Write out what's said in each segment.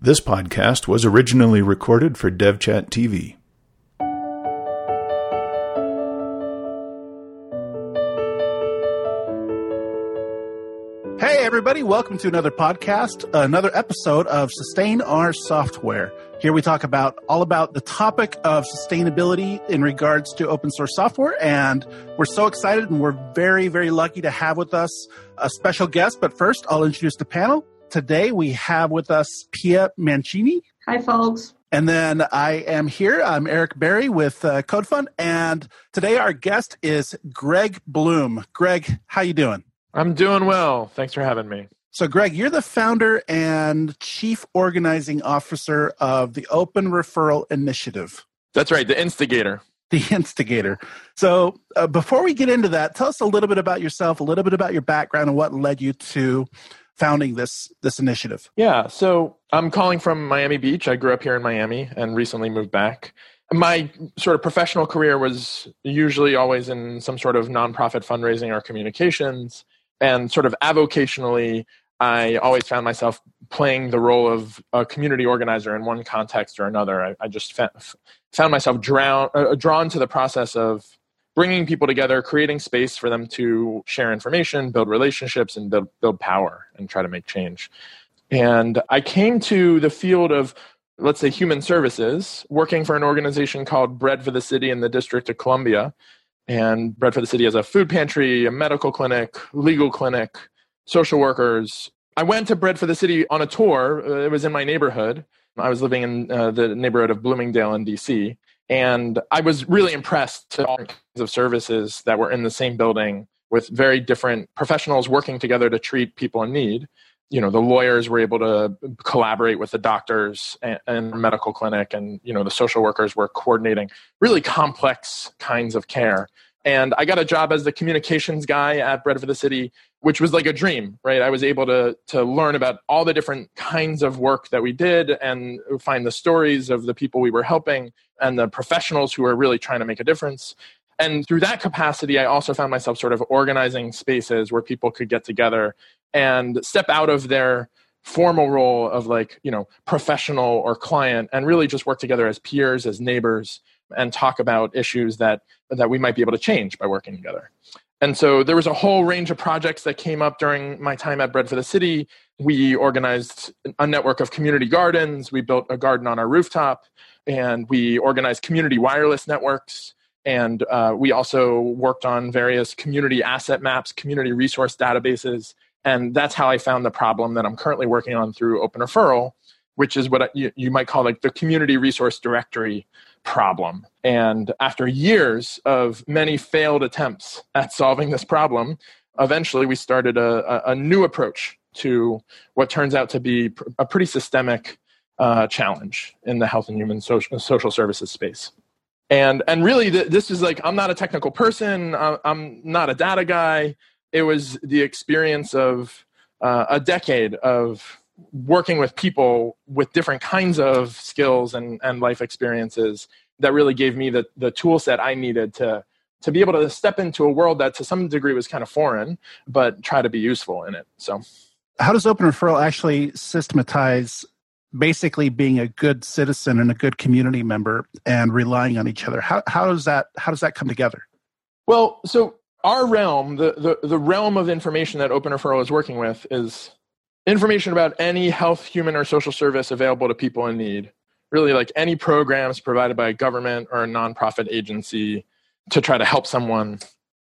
This podcast was originally recorded for DevChat TV. Hey, everybody, welcome to another podcast, another episode of Sustain Our Software. Here we talk about all about the topic of sustainability in regards to open source software. And we're so excited and we're very, very lucky to have with us a special guest. But first, I'll introduce the panel. Today we have with us Pia Mancini. Hi, folks. And then I am here. I'm Eric Berry with uh, CodeFund, and today our guest is Greg Bloom. Greg, how you doing? I'm doing well. Thanks for having me. So, Greg, you're the founder and chief organizing officer of the Open Referral Initiative. That's right, the instigator. The instigator. So, uh, before we get into that, tell us a little bit about yourself, a little bit about your background, and what led you to founding this this initiative? Yeah, so I'm calling from Miami Beach. I grew up here in Miami and recently moved back. My sort of professional career was usually always in some sort of nonprofit fundraising or communications, and sort of avocationally, I always found myself playing the role of a community organizer in one context or another. I, I just found myself drown, uh, drawn to the process of bringing people together, creating space for them to share information, build relationships, and build, build power and try to make change. And I came to the field of, let's say, human services, working for an organization called Bread for the City in the District of Columbia. And Bread for the City has a food pantry, a medical clinic, legal clinic, social workers. I went to Bread for the City on a tour. Uh, it was in my neighborhood. I was living in uh, the neighborhood of Bloomingdale in DC. And I was really impressed to all kinds of services that were in the same building with very different professionals working together to treat people in need. You know, the lawyers were able to collaborate with the doctors and, and medical clinic, and you know, the social workers were coordinating really complex kinds of care. And I got a job as the communications guy at Bread for the City, which was like a dream, right? I was able to to learn about all the different kinds of work that we did and find the stories of the people we were helping and the professionals who were really trying to make a difference. And through that capacity, I also found myself sort of organizing spaces where people could get together and step out of their formal role of like, you know, professional or client and really just work together as peers, as neighbors, and talk about issues that that we might be able to change by working together. And so there was a whole range of projects that came up during my time at Bread for the City. We organized a network of community gardens. We built a garden on our rooftop, and we organized community wireless networks. And uh, we also worked on various community asset maps, community resource databases. And that's how I found the problem that I'm currently working on through Open Referral, which is what you, you might call like the community resource directory problem. And after years of many failed attempts at solving this problem, eventually we started a, a new approach to what turns out to be a pretty systemic uh, challenge in the health and human social, social services space. And, and really, this is like, I'm not a technical person, I'm not a data guy. It was the experience of uh, a decade of working with people with different kinds of skills and, and life experiences that really gave me the, the tool set I needed to, to be able to step into a world that to some degree was kind of foreign, but try to be useful in it. So, how does Open Referral actually systematize basically being a good citizen and a good community member and relying on each other? How, how does that how does that come together? Well, so our realm, the, the, the realm of information that Open Referral is working with is information about any health, human, or social service available to people in need. Really, like any programs provided by a government or a nonprofit agency to try to help someone.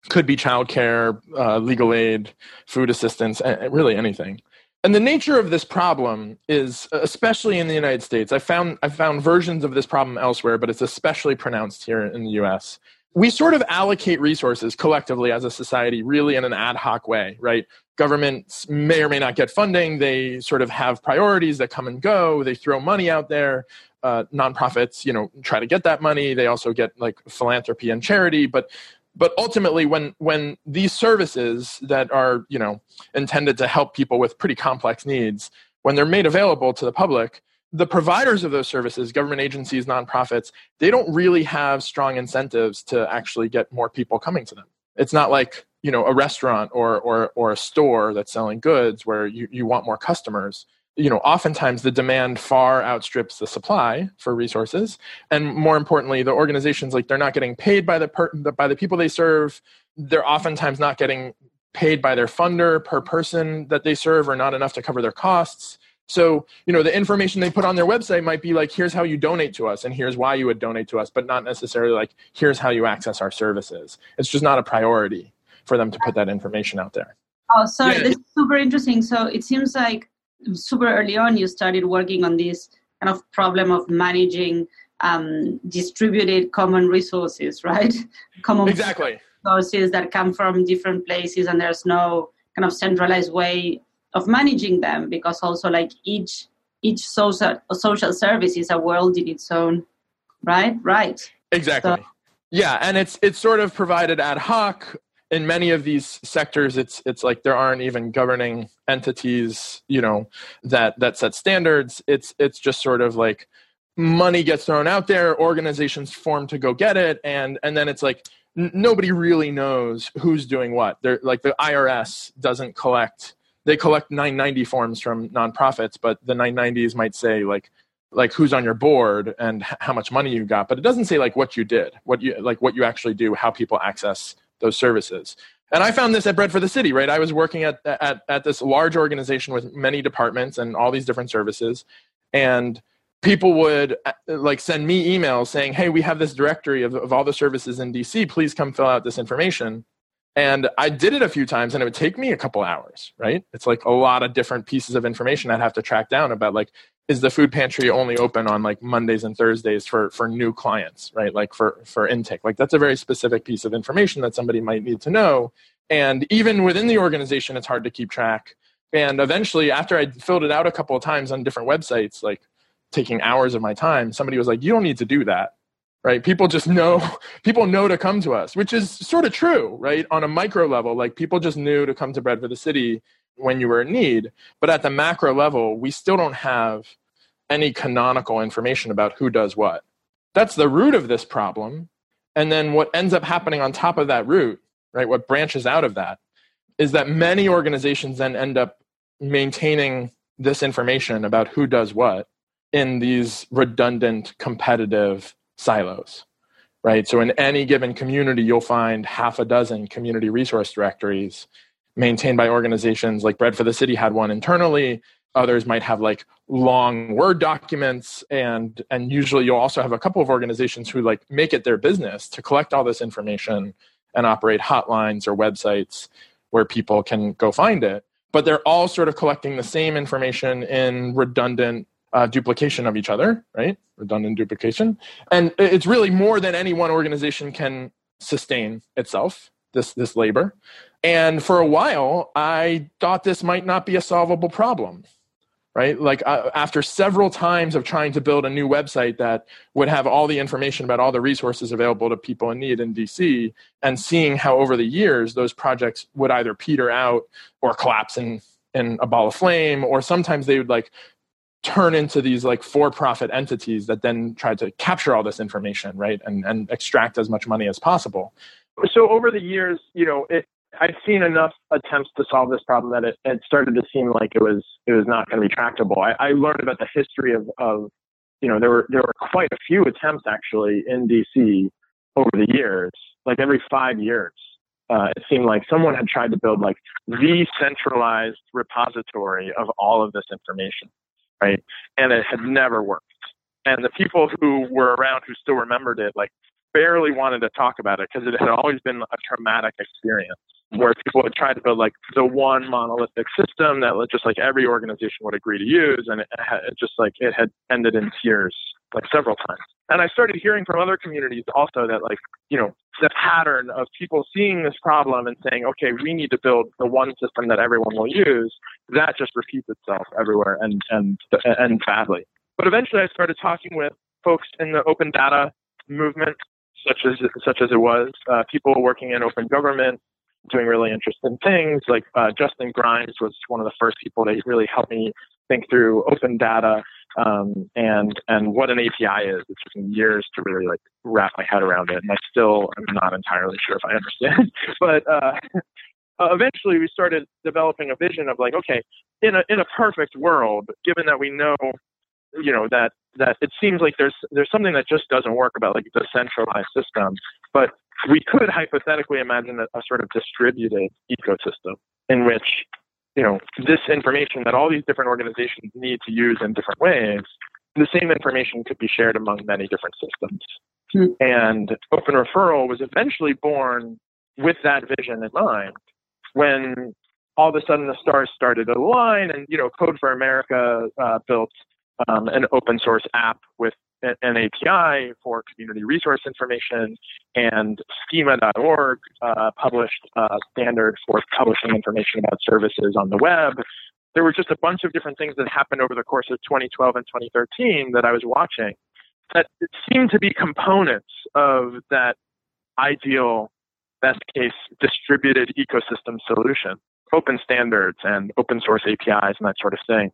Could be childcare, uh, legal aid, food assistance, really anything. And the nature of this problem is, especially in the United States, I found I found versions of this problem elsewhere, but it's especially pronounced here in the U.S we sort of allocate resources collectively as a society really in an ad hoc way right? Governments may or may not get funding. They sort of have priorities that come and go. They throw money out there. Uh, nonprofits you know try to get that money. They also get like philanthropy and charity. But but ultimately when when these services that are you know intended to help people with pretty complex needs when they're made available to the public the providers of those services, government agencies, nonprofits, they don't really have strong incentives to actually get more people coming to them. It's not like you know a restaurant or or or a store that's selling goods where you, you want more customers. you know oftentimes the demand far outstrips the supply for resources and more importantly the organizations like they're not getting paid by the per, by the people they serve they're oftentimes not getting paid by their funder per person that they serve or not enough to cover their costs so you know the information they put on their website might be like here's how you donate to us and here's why you would donate to us but not necessarily like here's how you access our services. It's just not a priority for them to put that information out there. Oh sorry yeah. this is super interesting. So it seems like super early on you started working on this kind of problem of managing um, distributed common resources right? Common exactly. resources that come from different places and there's no kind of centralized way of managing them because also like each each social social service is a world in its own right? Right. Exactly. So, yeah and it's it's sort of provided ad hoc. In many of these sectors it's it's like there aren't even governing entities you know that that set standards. It's it's just sort of like money gets thrown out there organizations form to go get it and and then it's like n- nobody really knows who's doing what. They're like the irs doesn't collect they collect 990 forms from nonprofits but the 990s might say like like who's on your board and how much money you got but it doesn't say like what you did what you like what you actually do how people access those services. And I found this at Bread for the City, right? I was working at, at, at this large organization with many departments and all these different services. And people would uh, like send me emails saying, hey, we have this directory of, of all the services in DC. Please come fill out this information. And I did it a few times and it would take me a couple hours, right? It's like a lot of different pieces of information I'd have to track down about like is the food pantry only open on like Mondays and Thursdays for for new clients, right? Like for for intake. Like that's a very specific piece of information that somebody might need to know. And even within the organization, it's hard to keep track. And eventually, after I filled it out a couple of times on different websites, like taking hours of my time, somebody was like, "You don't need to do that." Right? People just know. People know to come to us, which is sort of true, right? On a micro level, like people just knew to come to Bread for the City when you were in need. But at the macro level, we still don't have any canonical information about who does what. That's the root of this problem. And then what ends up happening on top of that root, right, what branches out of that, is that many organizations then end up maintaining this information about who does what in these redundant competitive silos right? So in any given community you'll find half a dozen community resource directories maintained by organizations. Like bread for the city had one internally. Others might have like long word documents. And and usually you'll also have a couple of organizations who like make it their business to collect all this information and operate hotlines or websites where people can go find it. But they're all sort of collecting the same information in redundant uh, duplication of each other right? Redundant duplication. And it's really more than any one organization can sustain itself this this labor. And for a while i thought this might not be a solvable problem right? Like uh, after several times of trying to build a new website that would have all the information about all the resources available to people in need in DC, and seeing how over the years those projects would either peter out or collapse in in a ball of flame, or sometimes they would like turn into these like for-profit entities that then tried to capture all this information, right, and and extract as much money as possible. So over the years, you know, it, I've seen enough attempts to solve this problem that it, it started to seem like it was it was not going to be tractable. I, I learned about the history of, of you know there were there were quite a few attempts actually in DC over the years, like every five years. Uh, it seemed like someone had tried to build like the centralized repository of all of this information, right? And it had never worked. And the people who were around who still remembered it, like barely wanted to talk about it because it had always been a traumatic experience where people had tried to build like the one monolithic system that just like every organization would agree to use and it, it just like it had ended in tears like several times and i started hearing from other communities also that like you know the pattern of people seeing this problem and saying okay we need to build the one system that everyone will use that just repeats itself everywhere and and and badly but eventually i started talking with folks in the open data movement such as such as it was uh, people working in open government doing really interesting things. Like uh, Justin Grimes was one of the first people that really helped me think through open data um, and and what an API is. It took me years to really like wrap my head around it, and I still am not entirely sure if I understand. but uh, uh, eventually we started developing a vision of like, okay, in a in a perfect world, given that we know, you know, that that it seems like there's there's something that just doesn't work about like the centralized system, but we could hypothetically imagine a, a sort of distributed ecosystem in which you know this information that all these different organizations need to use in different ways the same information could be shared among many different systems hmm. and open referral was eventually born with that vision in mind when all of a sudden the stars started to align and you know code for america uh, built um, an open source app with an API for community resource information, and schema.org uh, published a standard for publishing information about services on the web. There were just a bunch of different things that happened over the course of 2012 and 2013 that I was watching that seemed to be components of that ideal, best case distributed ecosystem solution, open standards and open source APIs and that sort of thing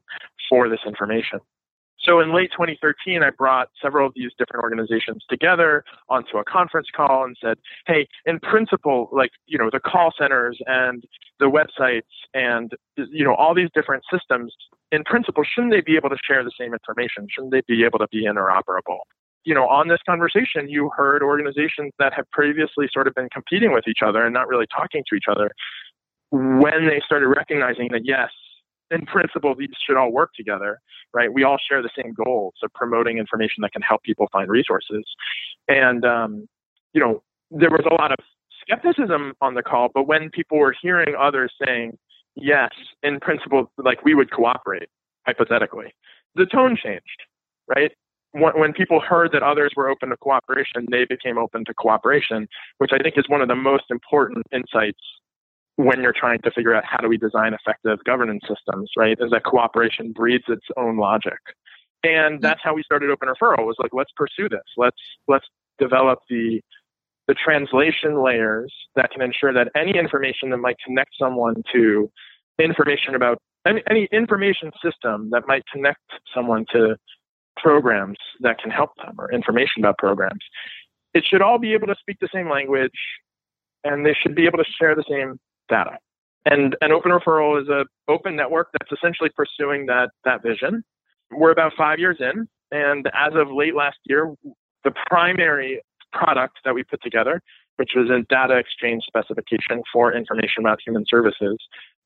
for this information. So in late 2013, I brought several of these different organizations together onto a conference call and said, hey, in principle, like, you know, the call centers and the websites and, you know, all these different systems, in principle, shouldn't they be able to share the same information? Shouldn't they be able to be interoperable? You know, on this conversation, you heard organizations that have previously sort of been competing with each other and not really talking to each other when they started recognizing that, yes, in principle, these should all work together, right? We all share the same goals of promoting information that can help people find resources. And, um, you know, there was a lot of skepticism on the call, but when people were hearing others saying, yes, in principle, like we would cooperate, hypothetically, the tone changed, right? When people heard that others were open to cooperation, they became open to cooperation, which I think is one of the most important insights when you're trying to figure out how do we design effective governance systems, right? Is that cooperation breeds its own logic. And mm-hmm. that's how we started Open Referral was like, let's pursue this. Let's let's develop the the translation layers that can ensure that any information that might connect someone to information about any, any information system that might connect someone to programs that can help them or information about programs. It should all be able to speak the same language and they should be able to share the same data. And an open referral is an open network that's essentially pursuing that, that vision. We're about five years in, and as of late last year, the primary product that we put together, which was a data exchange specification for information about human services,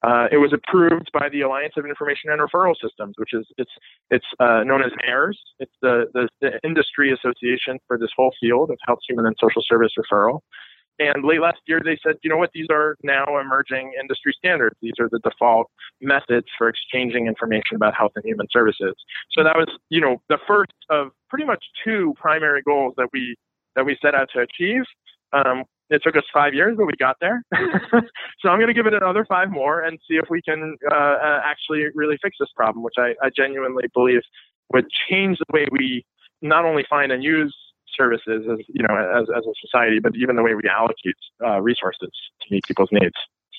uh, it was approved by the Alliance of Information and Referral Systems, which is it's it's uh, known as AIRS. It's the, the, the industry association for this whole field of health, human, and social service referral. And late last year, they said, you know what, these are now emerging industry standards. These are the default methods for exchanging information about health and human services. So that was, you know, the first of pretty much two primary goals that we that we set out to achieve. Um, it took us five years, but we got there. so I'm going to give it another five more and see if we can uh, uh, actually really fix this problem, which I, I genuinely believe would change the way we not only find and use services as you know as, as a society, but even the way we allocate uh, resources to meet people's needs.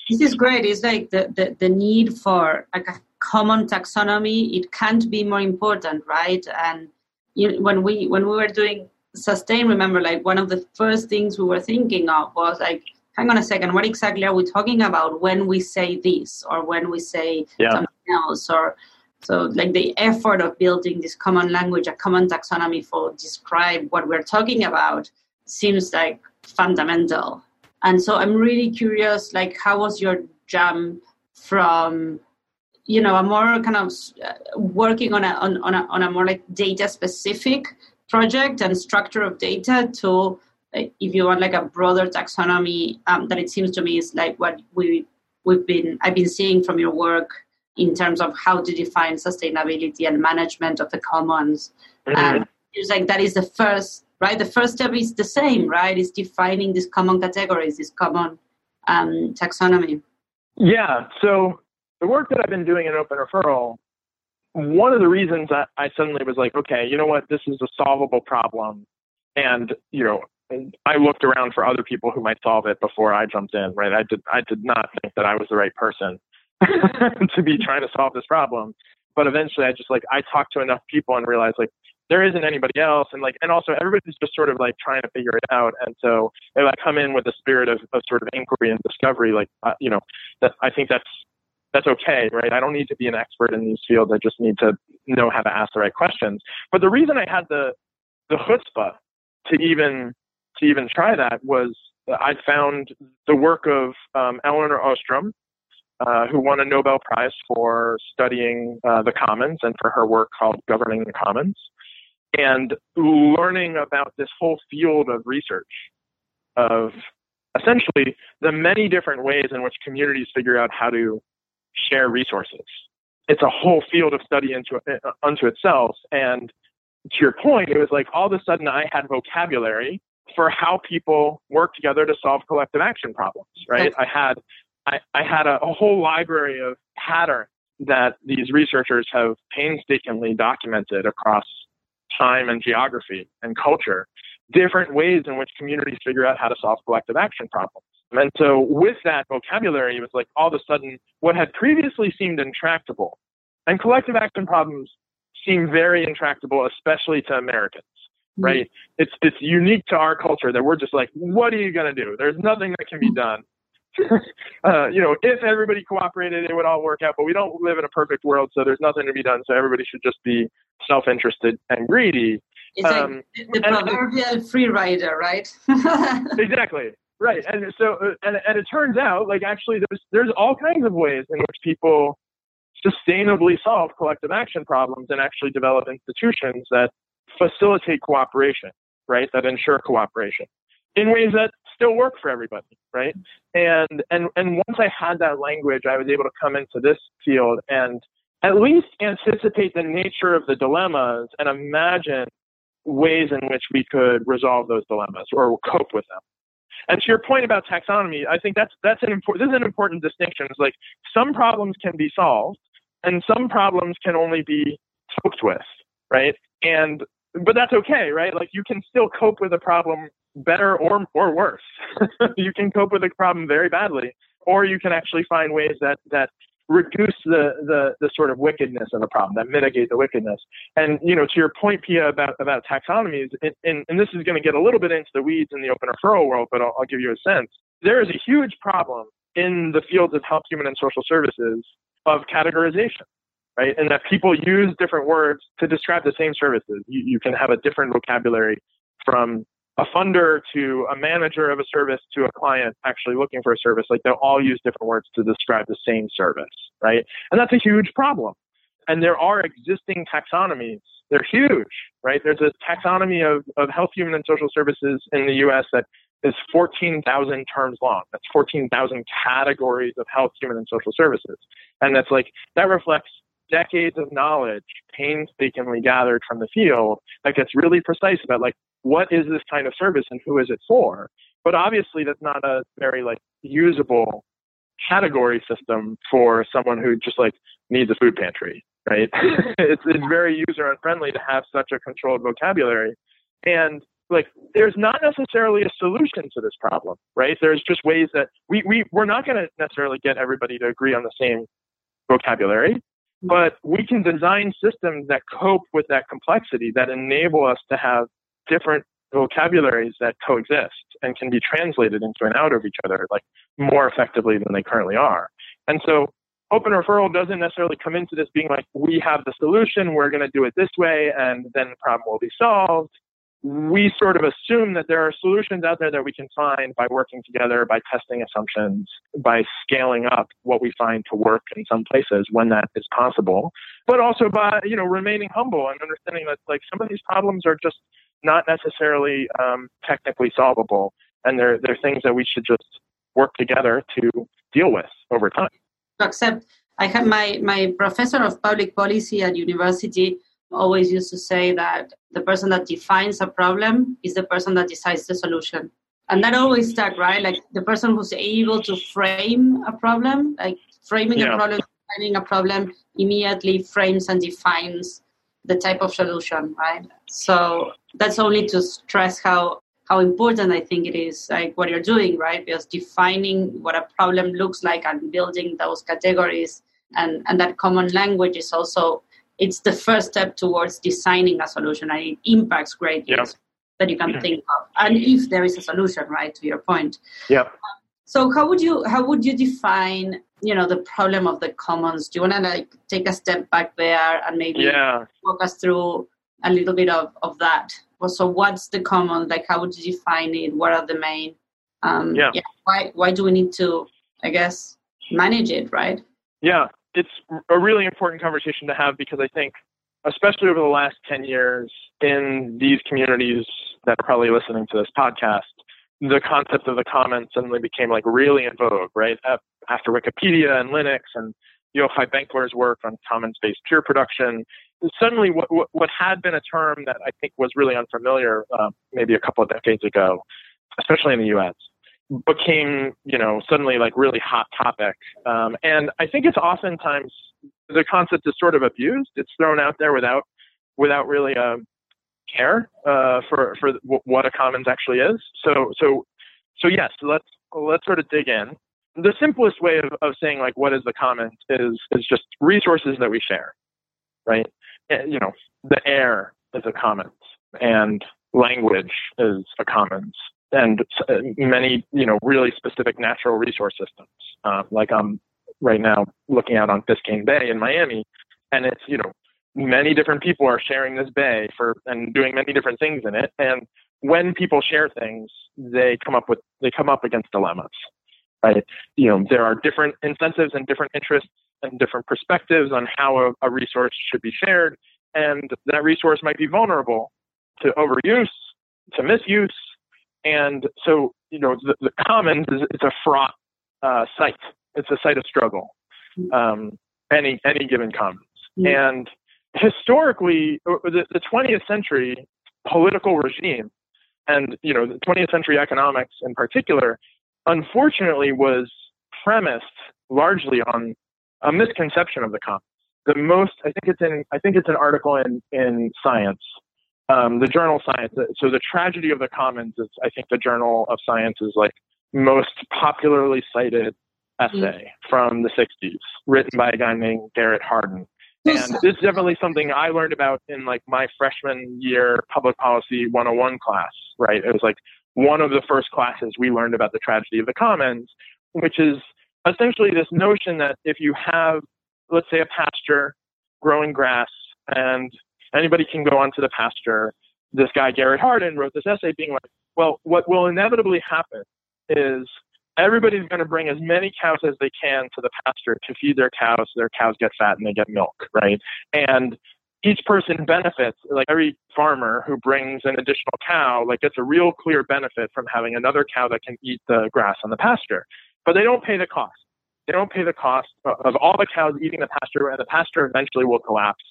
This is great. It's like the, the, the need for like a common taxonomy. It can't be more important, right? And you, when we when we were doing sustain, remember, like one of the first things we were thinking of was like, hang on a second, what exactly are we talking about when we say this or when we say yeah. something else or so, like the effort of building this common language, a common taxonomy for describe what we're talking about, seems like fundamental. And so, I'm really curious, like, how was your jump from, you know, a more kind of uh, working on a on, on a on a more like data specific project and structure of data to, if you want, like a broader taxonomy um, that it seems to me is like what we we've been I've been seeing from your work in terms of how to define sustainability and management of the commons. Mm-hmm. And it's like that is the first, right? The first step is the same, right? Is defining these common categories, this common um, taxonomy. Yeah. So the work that I've been doing in Open Referral, one of the reasons that I suddenly was like, okay, you know what, this is a solvable problem, and you know, I looked around for other people who might solve it before I jumped in. Right? I did. I did not think that I was the right person to be trying to solve this problem. but eventually I just like I talked to enough people and realized like there isn't anybody else and like and also everybody's just sort of like trying to figure it out and so if I come in with a spirit of, of sort of inquiry and discovery like uh, you know that I think that's that's okay, right? I don't need to be an expert in these fields. I just need to know how to ask the right questions. But the reason I had the the chutzpah to even to even try that was I found the work of um, Elinor Ostrom, uh, who won a Nobel Prize for studying uh, the commons and for her work called Governing the Commons, and learning about this whole field of research of essentially the many different ways in which communities figure out how to share resources. It's a whole field of study into, uh, unto itself. And to your point, it was like all of a sudden I had vocabulary for how people work together to solve collective action problems, right? I had I, I had a, a whole library of patterns that these researchers have painstakingly documented across time and geography and culture, different ways in which communities figure out how to solve collective action problems. And so with that vocabulary, it was like all of a sudden what had previously seemed intractable, and collective action problems seem very intractable, especially to Americans, mm-hmm. right? It's, it's unique to our culture that we're just like, what are you going to do? There's nothing that can be done. uh, you know, if everybody cooperated, it would all work out. But we don't live in a perfect world, so there's nothing to be done. So everybody should just be self-interested and greedy. It's um, like the proverbial free rider, right? exactly. Right, and so uh, and, and it turns out like actually there's there's all kinds of ways in which people sustainably solve collective action problems and actually develop institutions that facilitate cooperation, right? That ensure cooperation in ways that still work for everybody, right? And and and once I had that language, I was able to come into this field and at least anticipate the nature of the dilemmas and imagine ways in which we could resolve those dilemmas or cope with them. And to your point about taxonomy, I think that's that's an important this is an important distinction. It's like some problems can be solved and some problems can only be coped with, right? And but that's okay, right? Like you can still cope with a problem better or or worse. you can cope with a problem very badly, or you can actually find ways that that reduce the, the the sort of wickedness of the problem, that mitigate the wickedness. And you know, to your point, Pia, about about taxonomies, and, and this is going to get a little bit into the weeds in the open referral world, but I'll, I'll give you a sense. There is a huge problem in the fields of health, human, and social services of categorization right? And that people use different words to describe the same services. You, you, can have a different vocabulary from a funder to a manager of a service to a client actually looking for a service, like they'll all use different words to describe the same service, right? And that's a huge problem. And there are existing taxonomies. They're huge, right? There's a taxonomy of, of health, human, and social services in the US that is 14,000 terms long. That's 14,000 categories of health, human, and social services. And that's like, that reflects decades of knowledge painstakingly gathered from the field that gets really precise about like what is this kind of service and who is it for? But obviously, that's not a very like usable category system for someone who just like needs a food pantry, right? it's, it's very user unfriendly to have such a controlled vocabulary. And like, there's not necessarily a solution to this problem, right? There's just ways that we, we, we're not going to necessarily get everybody to agree on the same vocabulary, but we can design systems that cope with that complexity that enable us to have different vocabularies that coexist and can be translated into and out of each other like more effectively than they currently are. And so open referral doesn't necessarily come into this being like we have the solution, we're going to do it this way, and then the problem will be solved. We sort of assume that there are solutions out there that we can find by working together, by testing assumptions, by scaling up what we find to work in some places when that is possible, but also by, you know, remaining humble and understanding that like some of these problems are just not necessarily um, technically solvable, and they're they're things that we should just work together to deal with over time. Except, I had my my professor of public policy at university always used to say that the person that defines a problem is the person that decides the solution. And that always stuck, right? Like the person who's able to frame a problem, like framing yeah. a problem, finding a problem, immediately frames and defines the type of solution, right? So that's only to stress how how important I think it is, like what you're doing, right? Because defining what a problem looks like and building those categories and and that common language is also it's the first step towards designing a solution and it impacts greatly Yeah. that you can Mhm. think of and if there is a solution right to your point yeah so how would you how would you define you know the problem of the commons do you want to like take a step back there and maybe Yeah. walk us through a little bit of, of that Well, so what's the common like how would you define it what are the main um Yeah. why why do we need to i guess manage it right Yeah, it's a really important conversation to have because I think, especially over the last 10 years in these communities that are probably listening to this podcast, the concept of the commons suddenly became like really in vogue, right? After Wikipedia and Linux and Yochai Benkler's work on commons-based peer production, suddenly what, what, what had been a term that I think was really unfamiliar uh, maybe a couple of decades ago, especially in the U.S., became, you know, suddenly like really hot topic. Um, and I think it's oftentimes the concept is sort of abused. It's thrown out there without without really um, care uh, for for what a commons actually is. So so so yes, let's let's sort of dig in. The simplest way of, of saying like what is the commons is is just resources that we share, right? Eh, You know, the air is a commons, and language is a commons, and uh, many you know really specific natural resource systems. Uh, like I'm right now looking out on Biscayne Bay in Miami, and it's you know many different people are sharing this bay for and doing many different things in it. And when people share things, they come up with they come up against dilemmas, right? You know there are different incentives and different interests and different perspectives on how a, a resource should be shared, and that resource might be vulnerable to overuse, to misuse, and so you know the, the commons is it's a fraught uh, site. It's a site of struggle. Um, any any given commons, Mhm. and historically, uh, the, the 20th century political regime, and you know the 20th century economics in particular, unfortunately was premised largely on a misconception of the commons. The most, I think it's in, I think it's an article in in Science, um, the journal Science. So the tragedy of the commons is, I think, the Journal of Science is like most popularly cited essay from the 60s, written by a guy named Garrett Hardin. And this is definitely something I learned about in like my freshman year public policy 101 class, right? It was like one of the first classes we learned about the tragedy of the commons, which is essentially this notion that if you have, let's say, a pasture growing grass and anybody can go onto the pasture, this guy, Garrett Hardin, wrote this essay being like, well, what will inevitably happen is everybody's going to bring as many cows as they can to the pasture to feed their cows. Their cows get fat and they get milk, right? And each person benefits. Like every farmer who brings an additional cow, like gets a real clear benefit from having another cow that can eat the grass on the pasture. But they don't pay the cost. They don't pay the cost of all the cows eating the pasture, and the pasture eventually will collapse.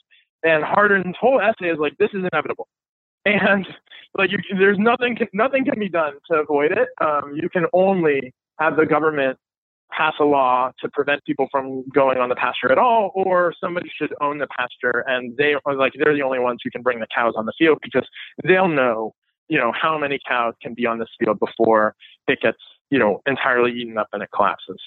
And Hardin's whole essay is like, this is inevitable. And like, you, there's nothing, nothing can be done to avoid it. Um, you can only have the government pass a law to prevent people from going on the pasture at all, or somebody should own the pasture and they are like they're the only ones who can bring the cows on the field because they'll know, you know, how many cows can be on this field before it gets, you know, entirely eaten up and it collapses.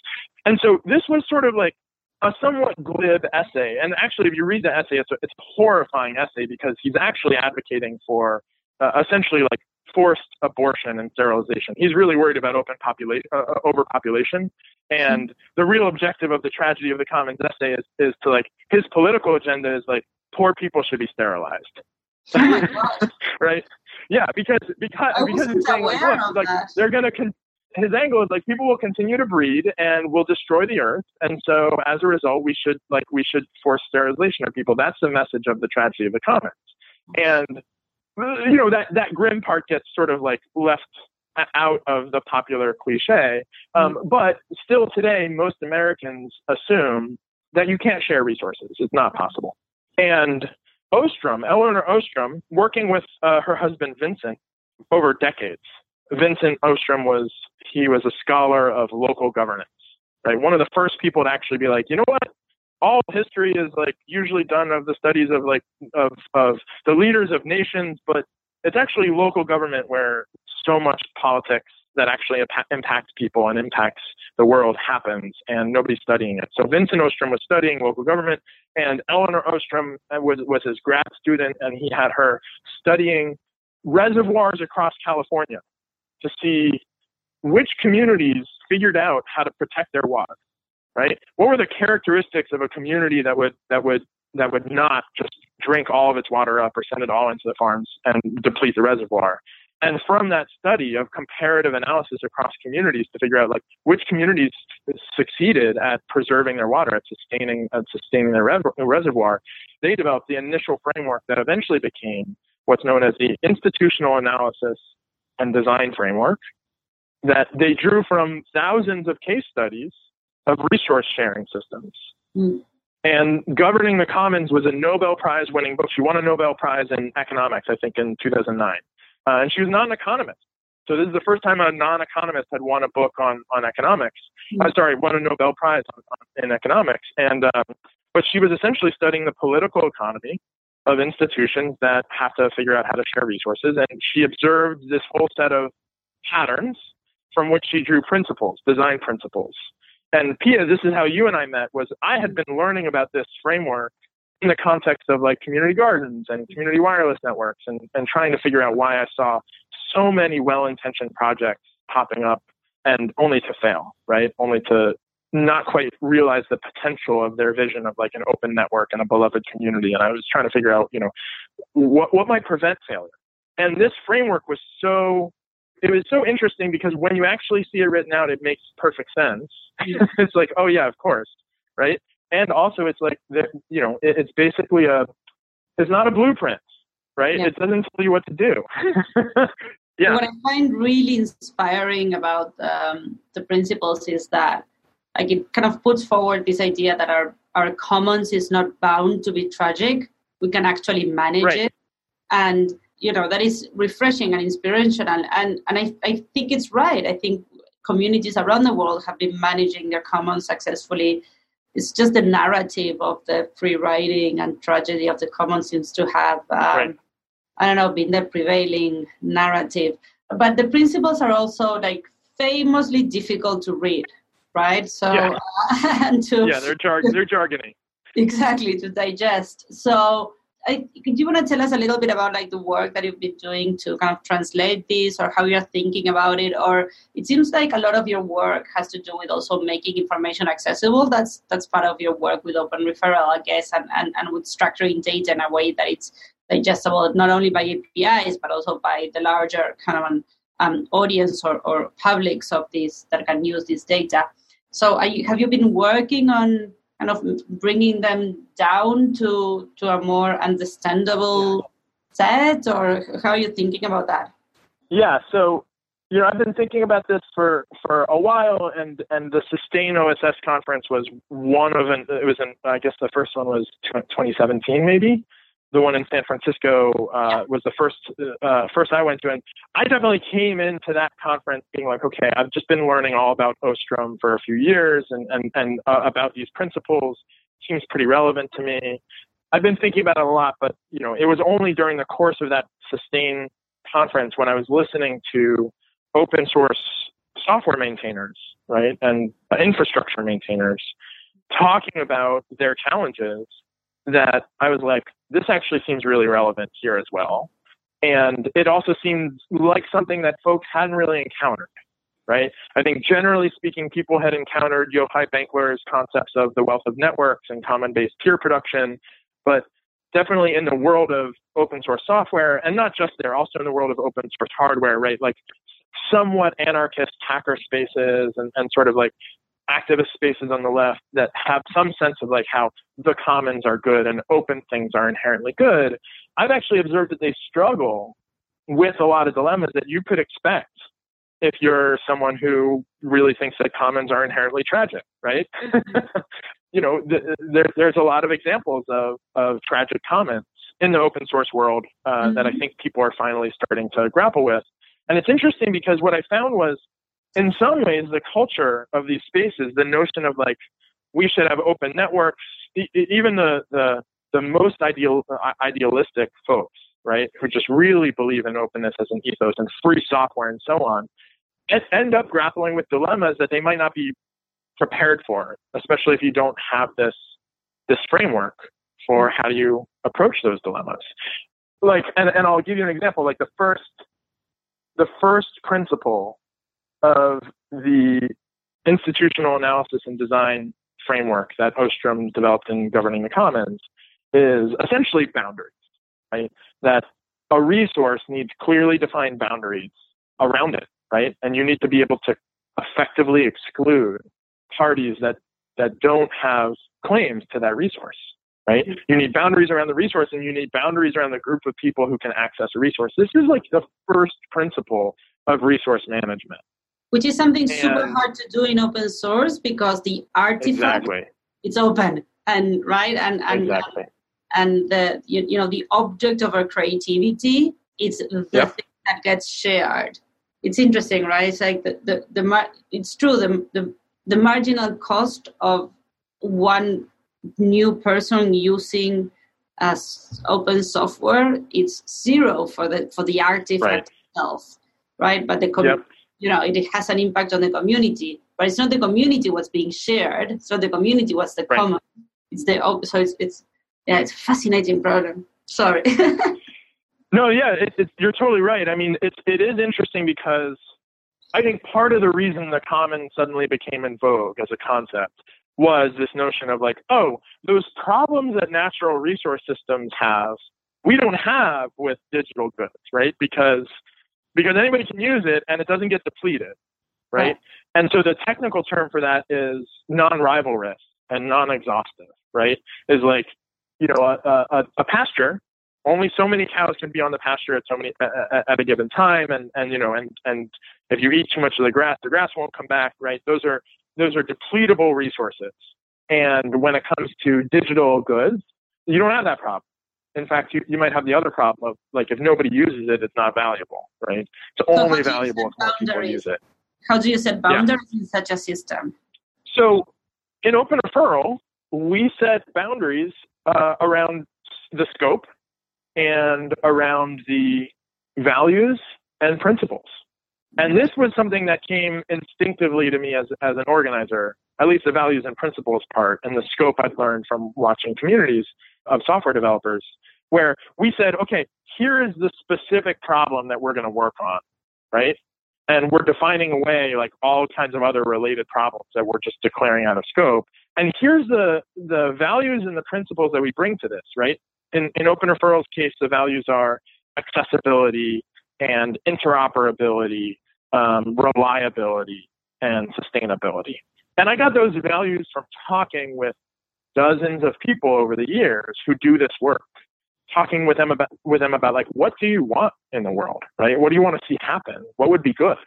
And so this was sort of like a somewhat glib essay. And actually, if you read the essay, it's a, it's a horrifying essay because he's actually advocating for uh, essentially like forced abortion and sterilization. He's really worried about open population, uh, overpopulation. And the real objective of the tragedy of the commons essay is, is to like his political agenda is like poor people should be sterilized. Oh right? Yeah, because because because he's saying like, look, like that. they're gonna con- his angle is like people will continue to breed and will destroy the earth, and so as a result, we should like we should force sterilization of people. That's the message of the tragedy of the commons, and uh, you know that that grim part gets sort of like left out of the popular cliche, um, but still today most Americans assume that you can't share resources. It's not possible, and Ostrom, Elinor Ostrom, working with uh, her husband Vincent over decades. Vincent Ostrom was he was a scholar of local governance, right? One of the first people to actually be like, you know what? All history is like usually done of the studies of like of of the leaders of nations, but it's actually local government where so much politics that actually impacts people and impacts the world happens, and nobody's studying it. So Vincent Ostrom was studying local government, and Elinor Ostrom uh, was, was his grad student, and he had her studying reservoirs across California to see which communities figured out how to protect their water. Right? What were the characteristics of a community that would that would that would not just drink all of its water up or send it all into the farms and deplete the reservoir? And from that study of comparative analysis across communities to figure out like which communities succeeded at preserving their water, at sustaining at sustaining their reservoir, they developed the initial framework that eventually became what's known as the institutional analysis and design framework that they drew from thousands of case studies of resource sharing systems. Mm. And Governing the Commons was a Nobel Prize winning book. She won a Nobel Prize in economics, I think, in 2009. Uh, and she was not an economist. So this is the first time a non-economist had won a book on on economics. Mm-hmm. Uh, sorry, won a Nobel Prize on, on, in economics. And um, but she was essentially studying the political economy of institutions that have to figure out how to share resources. And she observed this whole set of patterns from which she drew principles, design principles. And Pia, this is how you and I met. Was I had been learning about this framework in the context of like community gardens and community wireless networks and, and trying to figure out why I saw so many well intentioned projects popping up and only to fail, right? Only to not quite realize the potential of their vision of like an open network and a beloved community. And I was trying to figure out, you know, what, what might prevent failure. And this framework was so, it was so interesting because when you actually see it written out, it makes perfect sense. it's like, oh yeah, of course, right? and also it's like the, you know it, it's basically a it's not a blueprint right yeah. it doesn't tell you what to do yeah what i find really inspiring about um, the principles is that like it kind of puts forward this idea that our our commons is not bound to be tragic. We can actually manage right. it. And you know that is refreshing and inspirational. And and I, I think it's right. I think communities around the world have been managing their commons successfully. It's just the narrative of the free riding and tragedy of the common seems to have um, right. i don't know been the prevailing narrative. But the principles are also like famously difficult to read right? So yeah, uh, and to, yeah they're, jar- they're jargony. Exactly to digest. So I, could you want to tell us a little bit about like the work that you've been doing to kind of translate this or how you're thinking about it? Or it seems like a lot of your work has to do with also making information accessible. That's that's part of your work with open referral i guess and, and, and with structuring data in a way that it's digestible not only by apis but also by the larger kind of an um, audience or, or publics of this that can use this data so you, have you been working on kind of bringing them down to to a more understandable set or how are you thinking about that? Yeah so you know i've been thinking about this for for a while and and the sustain oss conference was one of an it was in i guess the first one was 2017 maybe the one in San Francisco uh, was the first uh, first I went to, and I definitely came into that conference being like, okay, I've just been learning all about Ostrom for a few years, and and and uh, about these principles seems pretty relevant to me. I've been thinking about it a lot, but you know, it was only during the course of that sustain conference when I was listening to open source software maintainers, right, and infrastructure maintainers talking about their challenges that I was like, this actually seems really relevant here as well. And it also seems like something that folks hadn't really encountered, right? I think generally speaking, people had encountered Yochai Benkler's concepts of the wealth of networks and common based peer production, but definitely in the world of open source software, and not just there, also in the world of open source hardware, right? Like somewhat anarchist hacker spaces and, and sort of like activist spaces on the left that have some sense of like how the commons are good and open things are inherently good, I've actually observed that they struggle with a lot of dilemmas that you could expect if you're someone who really thinks that commons are inherently tragic, right? you know, th- there, there's a lot of examples of, of tragic commons in the open source world uh, mm-hmm. that I mm-hmm. think people are finally starting to grapple with. And it's interesting because what I found was in some ways, the culture of these spaces, the notion of like we should have open networks, even the the the most ideal uh, idealistic folks, right, who just really believe in openness as an ethos and free software and so on, end up grappling with dilemmas that they might not be prepared for, especially if you don't have this this framework for how you approach those dilemmas. Like, and, and I'll give you an example. Like the first the first principle of the institutional analysis and design framework that Ostrom developed in governing the commons is essentially boundaries, right? That a resource needs clearly defined boundaries around it, right? And you need to be able to effectively exclude parties that, that don't have claims to that resource, right? Mm-hmm. You need boundaries around the resource and you need boundaries around the group of people who can access a resource. This is like the first principle of resource management. Which is something super hard to do in open source because the artifact exactly. it's open and right and and exactly. and the you, you know the object of our creativity is the yep. thing that gets shared. It's interesting, right? It's like the the, the it's true the, the the marginal cost of one new person using as open software it's zero for the for the artifact right. itself right but the com- yep. You know it has an impact on the community but it's not the community what's being shared so the community what's the right. common it's the so it's, it's yeah it's a fascinating problem sorry no yeah it, it, you're totally right i mean it's it is interesting because i think part of the reason the common suddenly became in vogue as a concept was this notion of like, oh, those problems that natural resource systems have, we don't have with digital goods, right? Because because anybody can use it and it doesn't get depleted, right? And so the technical term for that is non-rivalrous and non-exhaustive, right? Is like, you know, a, a, a pasture. Only so many cows can be on the pasture at so many at a given time, and and you know, and and if you eat too much of the grass, the grass won't come back, right? Those are those are depletable resources. And when it comes to digital goods, you don't have that problem. In fact, you, you might have the other problem of like if nobody uses it, it's not valuable, right? It's so only valuable if more people use it. How do you set boundaries yeah. in such a system? So in open referral, we set boundaries uh, around the scope and around the values and principles. And this was something that came instinctively to me as, as an organizer, at least the values and principles part and the scope I'd learned from watching communities of software developers, where we said, okay, here is the specific problem that we're going to work on, right? And we're defining away like all kinds of other related problems that we're just declaring out of scope. And here's the, the values and the principles that we bring to this, right? In, in Open Referral's case, the values are accessibility and interoperability um, reliability, and sustainability. And I got those values from talking with dozens of people over the years who do this work, talking with them about with them about like what do you want in the world, right? What do you want to see happen? What would be good?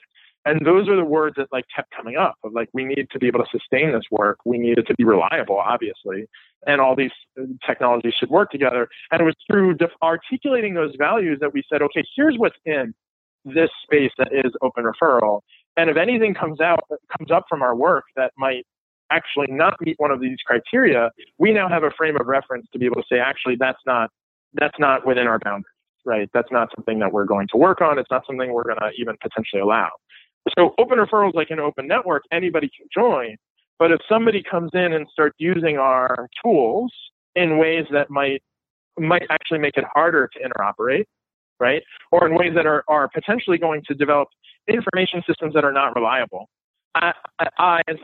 And those are the words that like kept coming up of like we need to be able to sustain this work. We need it to be reliable, obviously, and all these uh, technologies should work together. And it was through def- articulating those values that we said, okay, here's what's in this space that is open referral. And if anything comes out comes up from our work that might actually not meet one of these criteria, we now have a frame of reference to be able to say, actually, that's not that's not within our boundaries, right? That's not something that we're going to work on. It's not something we're going to even potentially allow. So open referrals, like an open network, anybody can join. But if somebody comes in and starts using our tools in ways that might might actually make it harder to interoperate, right? Or in ways that are, are potentially going to develop information systems that are not reliable. As,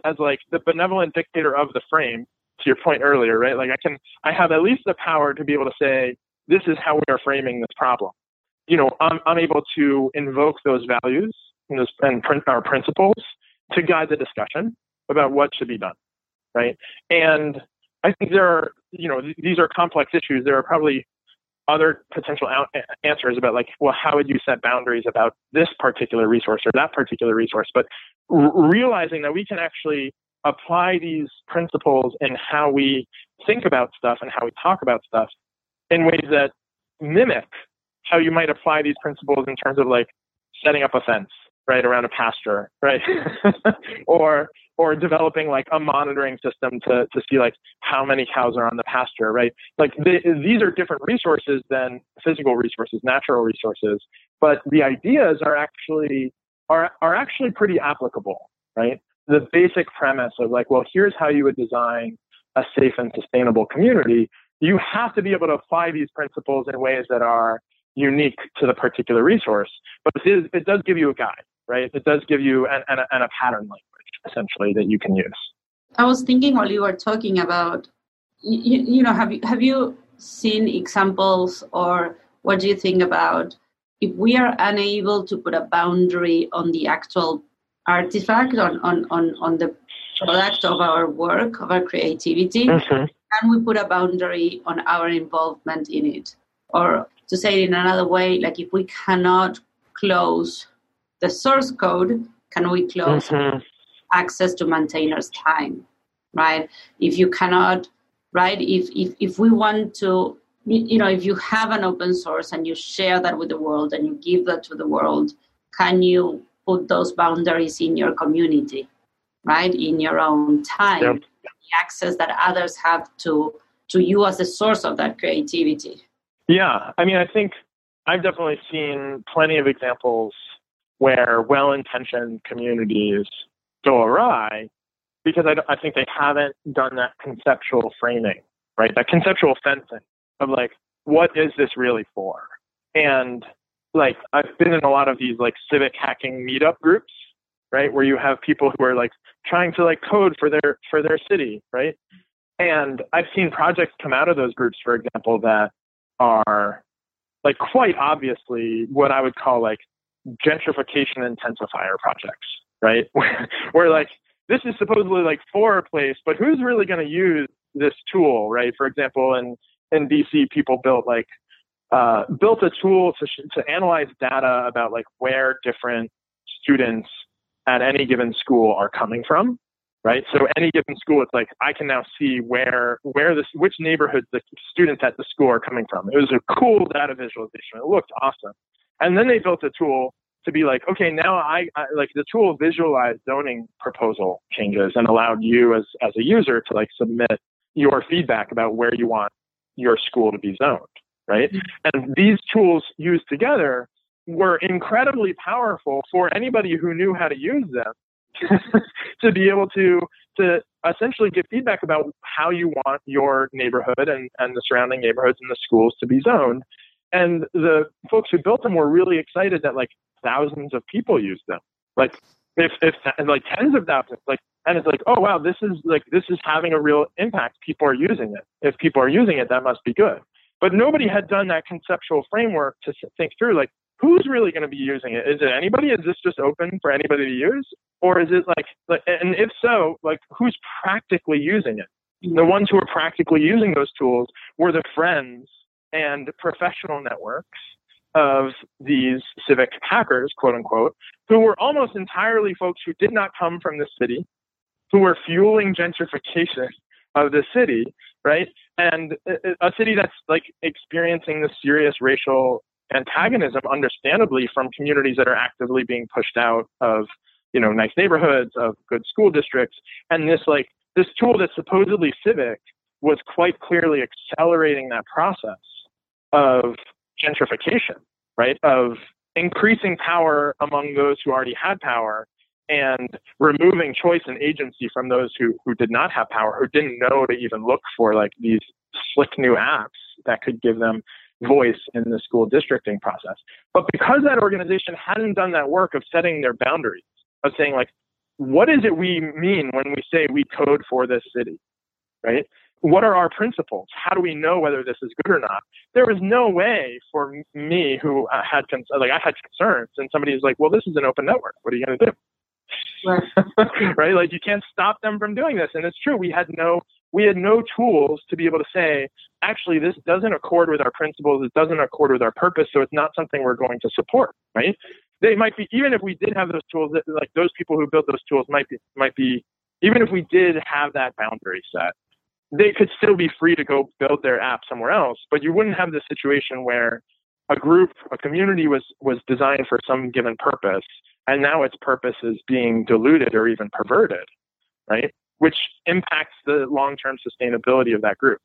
as like the benevolent dictator of the frame, to your point earlier, right? Like I can, I have at least the power to be able to say, this is how we are framing this problem. You know, I'm, I'm able to invoke those values and, those, and print our principles to guide the discussion about what should be done, right? And I think there are, you know, th- these are complex issues. There are probably other potential out- answers about like, well, how would you set boundaries about this particular resource or that particular resource? But r- realizing that we can actually apply these principles in how we think about stuff and how we talk about stuff in ways that mimic how you might apply these principles in terms of like setting up a fence right around a pasture right or or developing like a monitoring system to, to see like how many cows are on the pasture, right? Like they, these are different resources than physical resources, natural resources, but the ideas are actually are, are actually pretty applicable, right? The basic premise of like, well, here's how you would design a safe and sustainable community. You have to be able to apply these principles in ways that are unique to the particular resource, but it, is, it does give you a guide, right? It does give you an, an, a pattern language essentially that you can use. I was thinking while you were talking about, you, you know, have you have you seen examples or what do you think about if we are unable to put a boundary on the actual artifact on on on, on the product of our work of our creativity mm-hmm. can we put a boundary on our involvement in it or to say it in another way like if we cannot close the source code can we close mm-hmm. access to maintainers time right if you cannot right if if if we want to you know if you have an open source and you share that with the world and you give that to the world can you put those boundaries in your community right? In your own time yep. the access that others have to to you as the source of that creativity? Yeah. I mean i think i've definitely seen plenty of examples where well-intentioned communities go awry because I, I think they haven't done that conceptual framing right? That conceptual fencing of like, what is this really for? And like, I've been in a lot of these like civic hacking meetup groups, right, where you have people who are like trying to like code for their for their city, right? And I've seen projects come out of those groups, for example, that are like quite obviously what I would call like gentrification intensifier projects, right? Where, like this is supposedly like for a place, but who's really going to use this tool, right? For example, in in DC, people built like uh, built a tool to to analyze data about like where different students at any given school are coming from, right? So any given school, it's like I can now see where where this which neighborhoods the students at the school are coming from. It was a cool data visualization. It looked awesome. And then they built a tool to be like, okay, now I, I like the tool visualized zoning proposal changes and allowed you as as a user to like submit your feedback about where you want your school to be zoned, right? Mm-hmm. And these tools used together were incredibly powerful for anybody who knew how to use them to be able to to essentially give feedback about how you want your neighborhood and, and the surrounding neighborhoods and the schools to be zoned. And the folks who built them were really excited that like thousands of people used them. Like if if like tens of thousands, like and it's like, oh wow, this is like this is having a real impact. People are using it. If people are using it, that must be good. But nobody had done that conceptual framework to think through like who's really going to be using it? Is it anybody? Is this just open for anybody to use, or is it like, like and if so, like who's practically using it? The ones who are practically using those tools were the friends and professional networks of these civic hackers, quote unquote, who were almost entirely folks who did not come from the city, who were fueling gentrification of the city, right? And a city that's like experiencing this serious racial antagonism, understandably, from communities that are actively being pushed out of, you know, nice neighborhoods, of good school districts. And this like this tool that's supposedly civic was quite clearly accelerating that process of gentrification, right? Of increasing power among those who already had power and removing choice and agency from those who, who did not have power, who didn't know to even look for like these slick new apps that could give them voice in the school districting process. But because that organization hadn't done that work of setting their boundaries, of saying like, what is it we mean when we say we code for this city, right? what are our principles? How do we know whether this is good or not? There was no way for me who uh, had cons- like I had concerns, and somebody was like, "Well, this is an open network. What are you going to do?" Right. right? Like you can't stop them from doing this, and it's true. We had no we had no tools to be able to say, actually, this doesn't accord with our principles. It doesn't accord with our purpose, so it's not something we're going to support. Right? They might be even if we did have those tools. Like those people who built those tools might be might be even if we did have that boundary set they could still be free to go build their app somewhere else, but you wouldn't have the situation where a group, a community was was designed for some given purpose, and now its purpose is being diluted or even perverted, right? Which impacts the long-term sustainability of that group.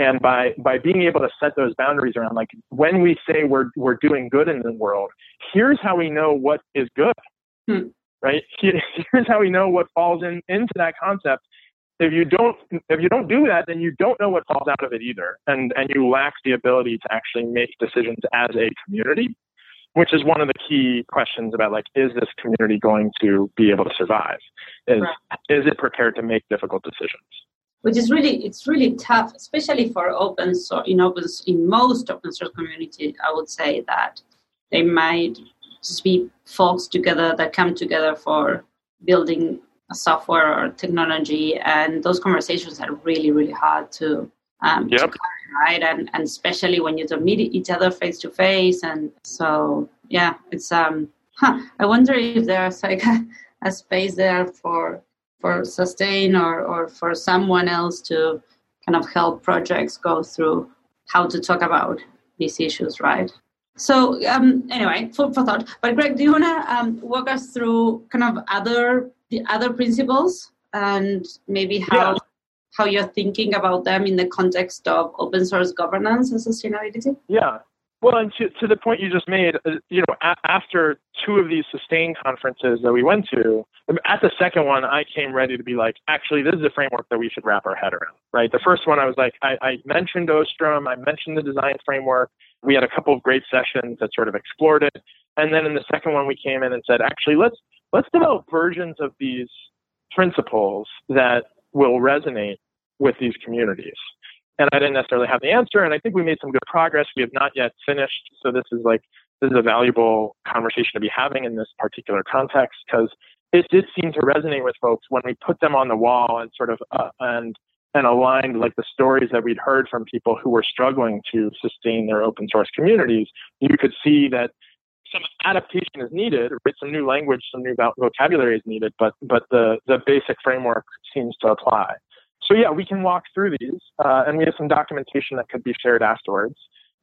And by by being able to set those boundaries around, like when we say we're we're doing good in the world, here's how we know what is good, Hmm. Right? Here's how we know what falls in, into that concept. If you don't if you don't do that, then you don't know what falls out of it either. And and you lack the ability to actually make decisions as a community, which is one of the key questions about like, is this community going to be able to survive? Is Right. is it prepared to make difficult decisions? which is really it's really tough, especially for open source in open in most open source community. I would say that they might just be folks together that come together for building a software or technology, and those conversations are really really hard to um, Yep. carry, right? And and especially when you don't meet each other face to face, and so yeah, it's um. Huh, I wonder if there's like a, a space there for for sustain or, or for someone else to kind of help projects go through how to talk about these issues, right? So um, anyway, food for thought. But Greg, do you want to um, walk us through kind of other the other principles and maybe how Yeah. How you're thinking about them in the context of open source governance and sustainability? Yeah. Well, and to, to the point you just made, uh, you know, a- after two of these sustain conferences that we went to, at the second one, I came ready to be like, actually, this is a framework that we should wrap our head around, right? The first one, I was like, I, I mentioned Ostrom, I mentioned the design framework. We had a couple of great sessions that sort of explored it, and then in the second one, we came in and said, actually, let's let's develop versions of these principles that will resonate with these communities and I didn't necessarily have the answer. And I think we made some good progress. We have not yet finished, so this is like this is a valuable conversation to be having in this particular context because it did seem to resonate with folks when we put them on the wall and sort of uh, and and aligned like the stories that we'd heard from people who were struggling to sustain their open source communities. You could see that some adaptation is needed, right? Some new language, some new vocabulary is needed, but but the the basic framework seems to apply. So yeah, we can walk through these, uh, and we have some documentation that could be shared afterwards.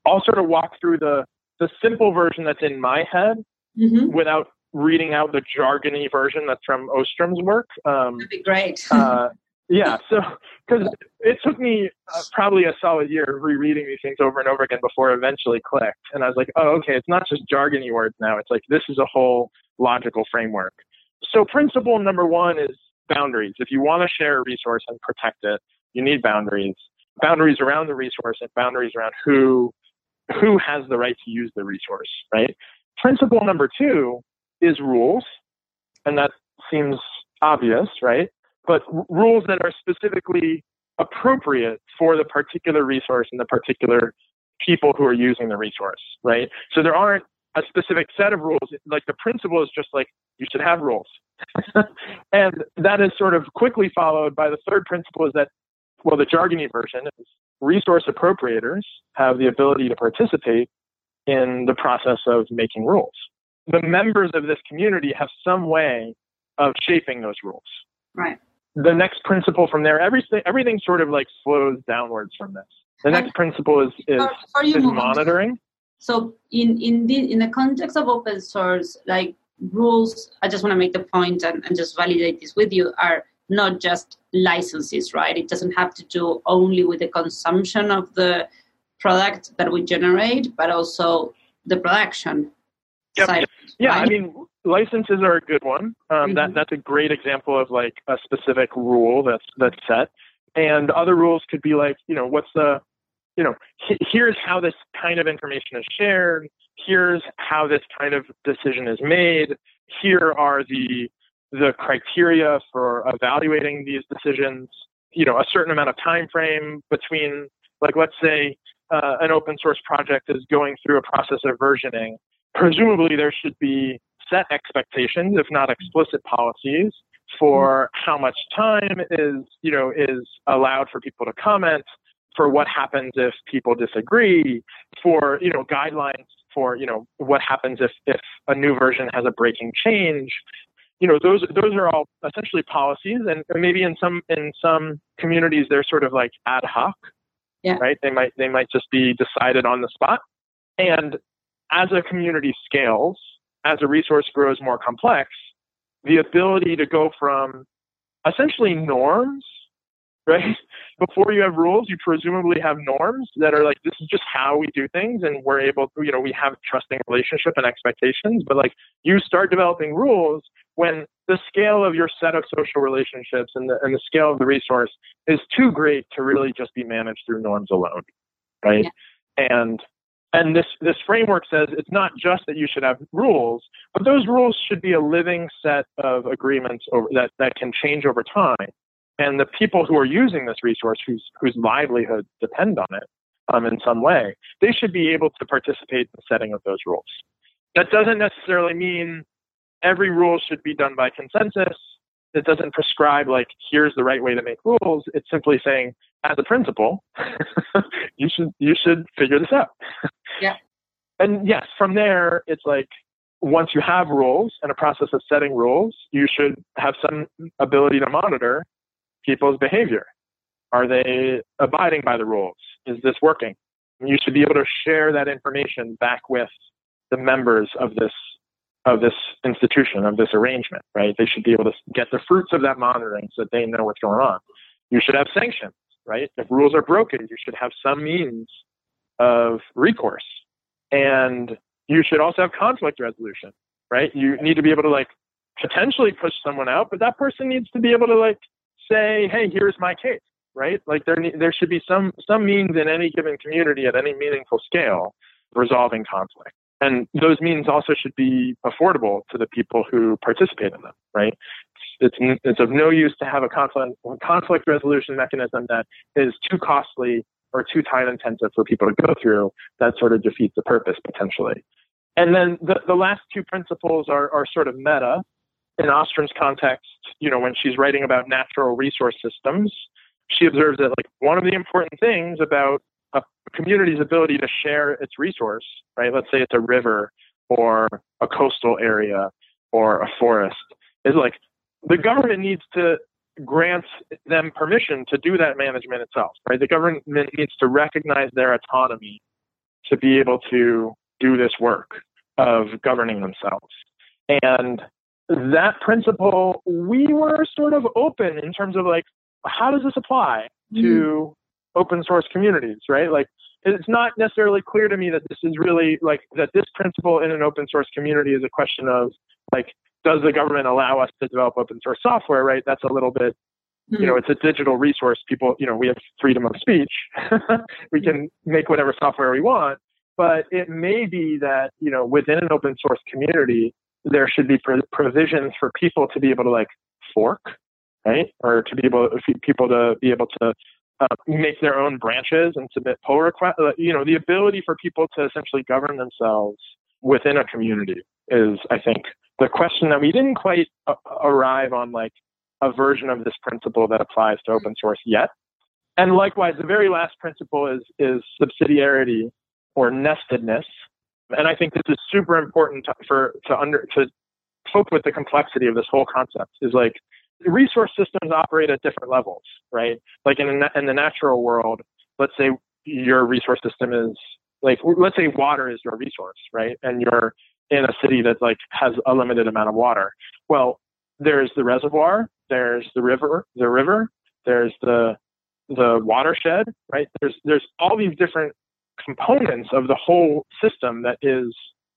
I'll sort of walk through the the simple version that's in my head Mm-hmm. without reading out the jargony version that's from Ostrom's work. Um, That'd be great. uh, yeah, so because it took me uh, probably a solid year of rereading these things over and over again before it eventually clicked, and I was like, oh, okay, it's not just jargony words now. It's like this is a whole logical framework. So principle number one is boundaries. If you want to share a resource and protect it, you need boundaries. Boundaries around the resource and boundaries around who who has the right to use the resource, right? Principle number two is rules, and that seems obvious, right? But r- rules that are specifically appropriate for the particular resource and the particular people who are using the resource, right? So there aren't a specific set of rules. Like the principle is just like you should have rules. and that is sort of quickly followed by the third principle is that, well, the jargony version is resource appropriators have the ability to participate in the process of making rules. The members of this community have some way of shaping those rules. right. The next principle from there, everything everything sort of like flows downwards from this. The next principle is is, Before- before you is on, monitoring. So in in the in the context of open source, like rules, I just want to make the point and, and just validate this with you are not just licenses, right? It doesn't have to do only with the consumption of the product that we generate, but also the production Yep. side. Yeah, I mean, licenses are a good one. Um, That Mhm. that's a great example of like a specific rule that's that's set. And other rules could be like, you know, what's the, you know, here's how this kind of information is shared. Here's how this kind of decision is made. Here are the the criteria for evaluating these decisions. You know, a certain amount of time frame between, like, let's say uh, an open source project is going through a process of versioning presumably there should be set expectations, if not explicit policies, for how much time is you know is allowed for people to comment, for what happens if people disagree, for you know guidelines for you know what happens if if a new version has a breaking change. You know those those are all essentially policies, and maybe in some in some communities they're sort of like ad hoc, Yeah. right? They might they might just be decided on the spot, and as a community scales, as a resource grows more complex, the ability to go from essentially norms right? Before you have rules, you presumably have norms that are like, this is just how we do things. And we're able to, you know, we have trusting relationship and expectations. But like you start developing rules when the scale of your set of social relationships and the, and the scale of the resource is too great to really just be managed through norms alone. Right. Yeah. And and this, this framework says it's not just that you should have rules, but those rules should be a living set of agreements over, that, that can change over time. And the people who are using this resource, whose, whose livelihoods depend on it um, in some way, they should be able to participate in the setting of those rules. That doesn't necessarily mean every rule should be done by consensus. It doesn't prescribe, like, here's the right way to make rules. It's simply saying, as a principle, you should you should figure this out. Yeah. And yes, from there, it's like once you have rules and a process of setting rules, you should have some ability to monitor people's behavior. Are they abiding by the rules? Is this working? You should be able to share that information back with the members of this of this institution, of this arrangement, right? They should be able to get the fruits of that monitoring so that they know what's going on. You should have sanctions, right? If rules are broken, you should have some means of recourse. And you should also have conflict resolution, right? You need to be able to like potentially push someone out, but that person needs to be able to like say, "Hey, here's my case," right? Like there there should be some some means in any given community at any meaningful scale resolving conflict. And those means also should be affordable to the people who participate in them, right? It's, it's of no use to have a conflict, conflict resolution mechanism that is too costly or too time intensive for people to go through, that sort of defeats the purpose potentially. And then the, the last two principles are, are sort of meta. In Ostrom's context, you know, when she's writing about natural resource systems, she observes that like one of the important things about a community's ability to share its resource, right? Let's say it's a river or a coastal area or a forest, is like the government needs to grant them permission to do that management itself, right? The government needs to recognize their autonomy to be able to do this work of governing themselves. And that principle, we were sort of open in terms of like, how does this apply to mm. open source communities, right? Like, it's not necessarily clear to me that this is really like that this principle in an open source community is a question of like does the government allow us to develop open source software, right? That's a little bit, you know, hmm. it's a digital resource. People, you know, we have freedom of speech. we can make whatever software we want, but it may be that, you know, within an open source community, there should be provisions for people to be able to like fork, right? Or to be able, people to be able to uh, make their own branches and submit pull requests. You know, the ability for people to essentially govern themselves within a community is, I think, the question that we didn't quite uh, arrive on like a version of this principle that applies to open source yet. And likewise, the very last principle is is subsidiarity or nestedness. And I think this is super important to, for to under to cope with the complexity of this whole concept. Is like resource systems operate at different levels, right? Like in in the natural world, let's say your resource system is like let's say water is your resource, right? And you're in a city that like has a limited amount of water. Well, there's the reservoir, there's the river, the river, there's the the watershed, right? There's there's all these different components of the whole system that is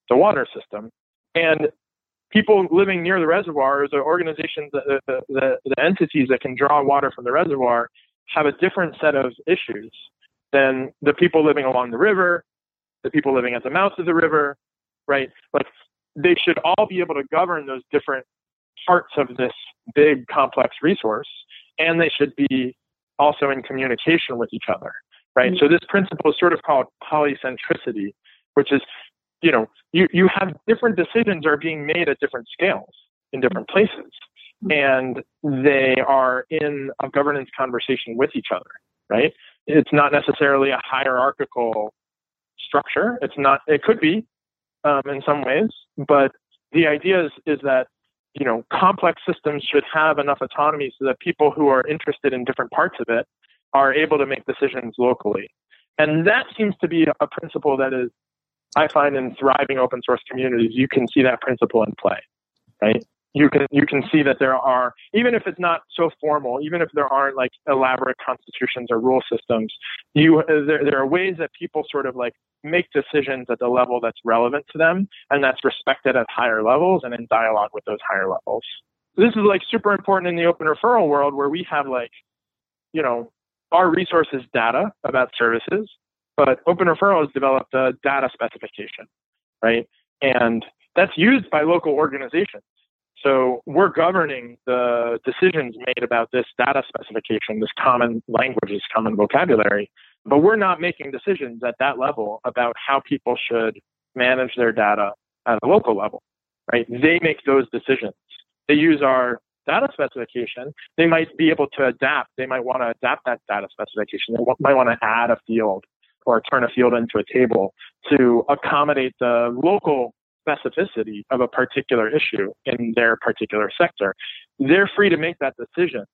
the water system. And people living near the reservoirs or the organizations, the, the, the, the entities that can draw water from the reservoir, have a different set of issues than the people living along the river, the people living at the mouth of the river, right? Like they should all be able to govern those different parts of this big complex resource, and they should be also in communication with each other, right? Mm-hmm. So this principle is sort of called polycentricity, which is, you know, you, you have different decisions are being made at different scales in different places, mm-hmm. and they are in a governance conversation with each other, right? It's not necessarily a hierarchical structure. It's not. It could be, um, in some ways. But the idea is, is that you know complex systems should have enough autonomy so that people who are interested in different parts of it are able to make decisions locally. And that seems to be a principle that is, I find in thriving open source communities, you can see that principle in play, right? you can you can see that there are even if it's not so formal, even if there aren't like elaborate constitutions or rule systems, you there there are ways that people sort of like make decisions at the level that's relevant to them and that's respected at higher levels and in dialogue with those higher levels. This is like super important in the open referral world where we have like, you know, our resource is data about services, but open referral has developed a data specification, right? And that's used by local organizations. So we're governing the decisions made about this data specification, this common language, this common vocabulary, but we're not making decisions at that level about how people should manage their data at a local level, right? They make those decisions. They use our data specification. They might be able to adapt. They might want to adapt that data specification. They might want to add a field or turn a field into a table to accommodate the local specificity of a particular issue in their particular sector. They're free to make that decision,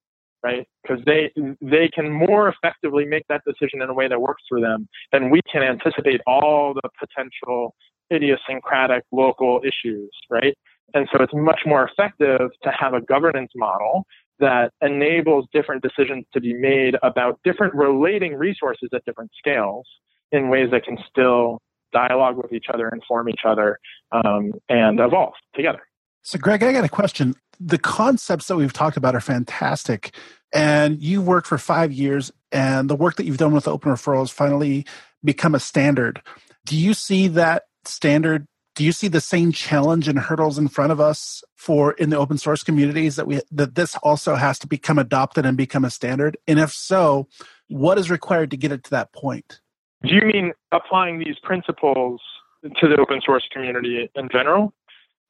right? Because they they can more effectively make that decision in a way that works for them than we can anticipate all the potential idiosyncratic local issues, right? And so it's much more effective to have a governance model that enables different decisions to be made about different relating resources at different scales in ways that can still dialogue with each other, inform each other, um, and evolve together. So, Greg, I got a question. The concepts that we've talked about are fantastic. And you worked for five years, and the work that you've done with open referral referrals finally become a standard. Do you see that standard? Do you see the same challenge and hurdles in front of us for in the open source communities that we that this also has to become adopted and become a standard? And if so, what is required to get it to that point? Do you mean applying these principles to the open source community in general?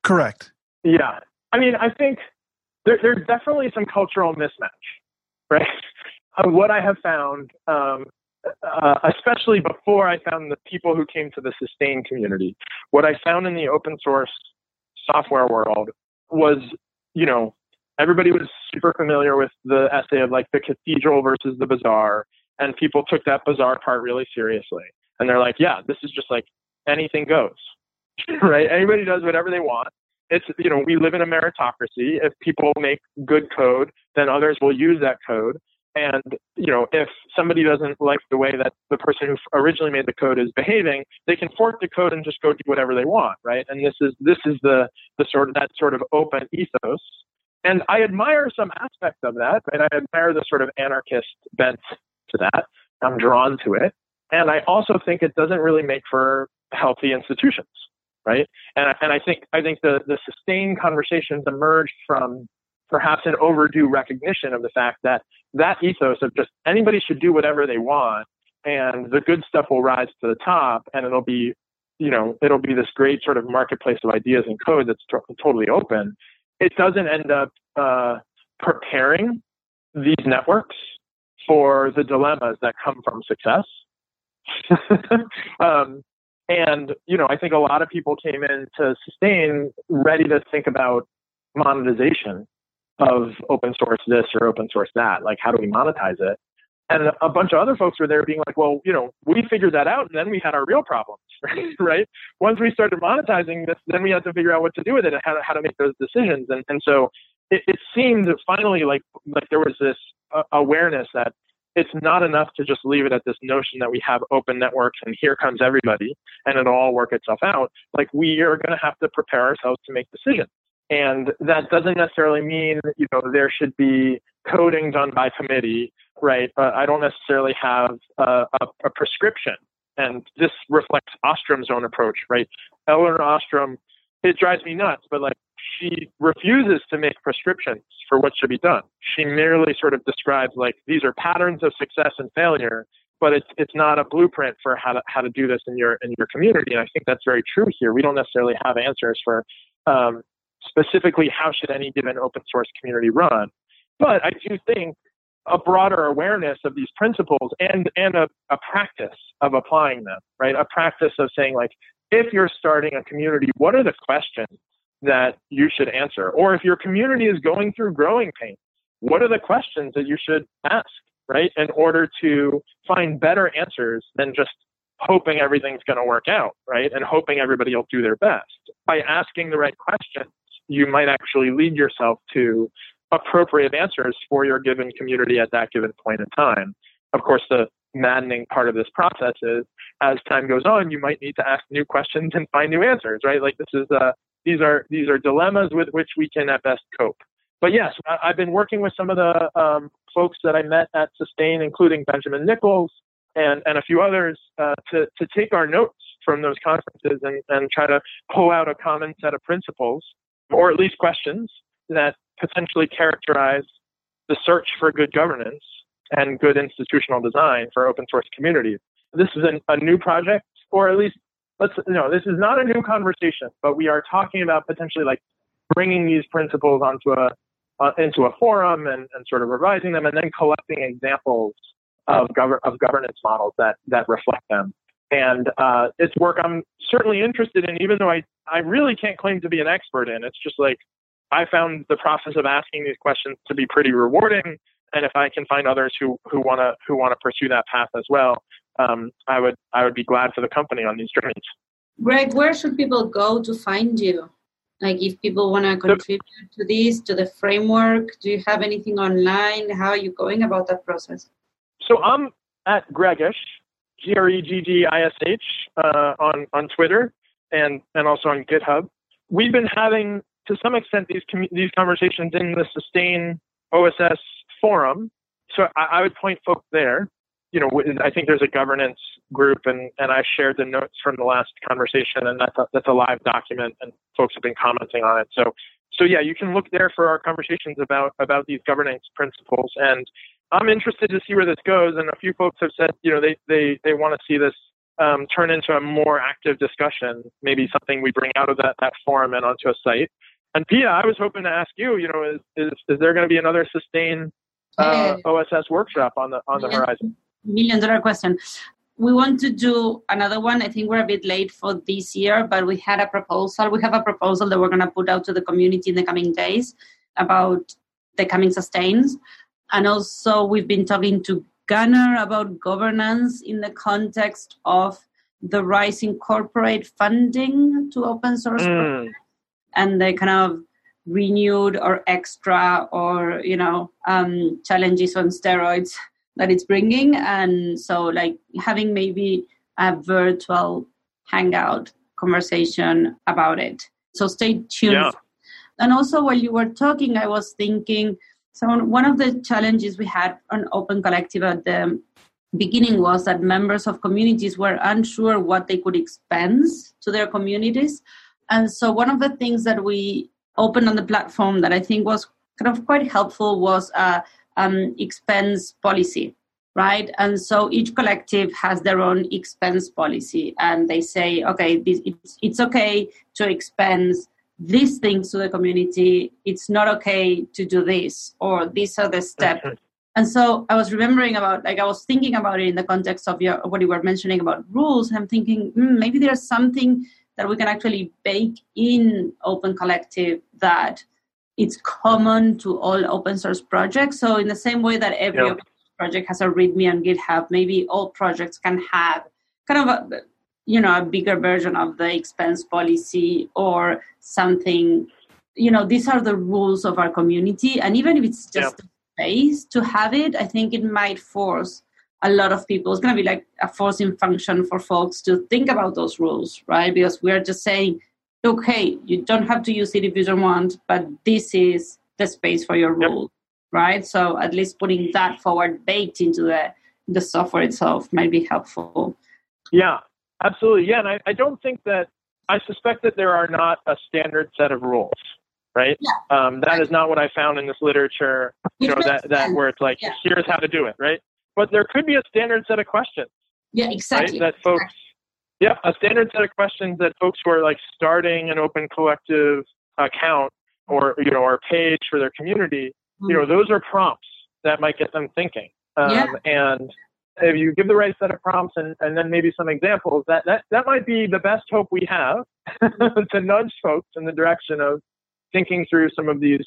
Correct. Yeah. I mean, I think there, there's definitely some cultural mismatch, right? What I have found, um, uh, especially before I found the people who came to the sustain community, what I found in the open source software world was, you know, everybody was super familiar with the essay of like the cathedral versus the bazaar and people took that bazaar part really seriously. And they're like, yeah, this is just like anything goes, right? Anybody does whatever they want. It's, you know, we live in a meritocracy. If people make good code, then others will use that code. And, you know, if somebody doesn't like the way that the person who originally made the code is behaving, they can fork the code and just go do whatever they want, right? And this is, this is the, the sort of, that sort of open ethos. And I admire some aspects of that, and I admire the sort of anarchist bent to that. I'm drawn to it. And I also think it doesn't really make for healthy institutions, right? And I, and I think I think the the sustained conversations emerged from perhaps an overdue recognition of the fact that that ethos of just anybody should do whatever they want and the good stuff will rise to the top and it'll be you know it'll be this great sort of marketplace of ideas and code that's t- totally open it doesn't end up uh, preparing these networks for the dilemmas that come from success. um, and, you know, I think a lot of people came in to sustain ready to think about monetization of open source this or open source that. Like, how do we monetize it? And a bunch of other folks were there being like, well, you know, we figured that out and then we had our real problems, right? Once we started monetizing this, then we had to figure out what to do with it and how to, how to make those decisions. And, and so it, it seemed finally like, like there was this uh, awareness that it's not enough to just leave it at this notion that we have open networks and here comes everybody and it'll all work itself out. Like we are going to have to prepare ourselves to make decisions. And that doesn't necessarily mean, you know, there should be coding done by committee, right? I don't necessarily have a, a, a prescription. And this reflects Ostrom's own approach, right? Elinor Ostrom, it drives me nuts, but like she refuses to make prescriptions for what should be done. She merely sort of describes like these are patterns of success and failure, but it's it's not a blueprint for how to how to do this in your in your community. And I think that's very true here. We don't necessarily have answers for um, specifically how should any given open source community run. But I do think a broader awareness of these principles and and a, a practice of applying them, right? A practice of saying like, if you're starting a community, what are the questions that you should answer? Or if your community is going through growing pains, what are the questions that you should ask, right? In order to find better answers than just hoping everything's going to work out, right? And hoping everybody will do their best. By asking the right questions, you might actually lead yourself to appropriate answers for your given community at that given point in time. Of course, the maddening part of this process is as time goes on, you might need to ask new questions and find new answers, right? Like this is uh, these are these are dilemmas with which we can at best cope. But yes, I, have been working with some of the um, folks that I met at Sustain, including Benjamin Nickolls and, and a few others, uh, to, to take our notes from those conferences and, and try to pull out a common set of principles, or at least questions, that potentially characterize the search for good governance and good institutional design for open source communities. This is an, a new project, or at least let's no, this is not a new conversation, but we are talking about potentially like bringing these principles onto a uh, into a forum and, and sort of revising them, and then collecting examples of, gov- of governance models that that reflect them. And uh, it's work I'm certainly interested in, even though I I really can't claim to be an expert in. It's just like I found the process of asking these questions to be pretty rewarding, and if I can find others who who want to who want to pursue that path as well, um, I would I would be glad for the company on these journeys. Greg, where should people go to find you? Like if people want to contribute to this, to the framework, do you have anything online? How are you going about that process? So I'm at Greggish, G R E G G I S H, uh, on on Twitter and and also on GitHub. We've been having to some extent these these conversations in the Sustain OSS forum. So I, I would point folks there you know, I think there's a governance group, and, and I shared the notes from the last conversation, and that's a, that's a live document, and folks have been commenting on it. So, so yeah, you can look there for our conversations about about these governance principles, and I'm interested to see where this goes. And a few folks have said, you know, they they they want to see this um, turn into a more active discussion, maybe something we bring out of that that forum and onto a site. And Pia, I was hoping to ask you, you know, is is, is there going to be another sustain uh, OSS workshop on the on the horizon? million dollar question. We want to do another one. I think we're a bit late for this year, but we had a proposal. We have a proposal that we're going to put out to the community in the coming days about the coming sustains. And also, we've been talking to Gunnar about governance in the context of the rising corporate funding to open source mm. and the kind of renewed or extra or you know um, challenges on steroids that it's bringing and so like having maybe a virtual hangout conversation about it so stay tuned yeah. and also while you were talking i was thinking so one of the challenges we had on open collective at the beginning was that members of communities were unsure what they could expense to their communities and so one of the things that we opened on the platform that i think was kind of quite helpful was a um, expense policy, right? And so each collective has their own expense policy, and they say, okay, this, it's, it's okay to expense these things to the community. It's not okay to do this, or these are the steps. And so I was remembering about, like, I was thinking about it in the context of your, what you were mentioning about rules. I'm thinking mm, maybe there's something that we can actually bake in Open Collective that it's common to all open source projects. So in the same way that every yep. project has a README on GitHub, maybe all projects can have kind of a you know a bigger version of the expense policy or something. You know, these are the rules of our community, and even if it's just yep. a space to have it, I think it might force a lot of people. It's going to be like a forcing function for folks to think about those rules, right? Because we're just saying okay, you don't have to use it if you don't want, but this is the space for your rule, yep. right? So at least putting that forward baked into the the software itself might be helpful. Yeah, absolutely. Yeah, and I, I don't think that I suspect that there are not a standard set of rules, right? Yeah. Um, that is not what I found in this literature. You know that that where it's like yeah. here's how to do it, right? But there could be a standard set of questions. Yeah, exactly. Right? That folks yeah, a standard set of questions that folks who are like starting an open collective account or you know or page for their community, mm-hmm. you know, those are prompts that might get them thinking. Um, yeah. And if you give the right set of prompts and, and then maybe some examples, that, that, that might be the best hope we have to nudge folks in the direction of thinking through some of these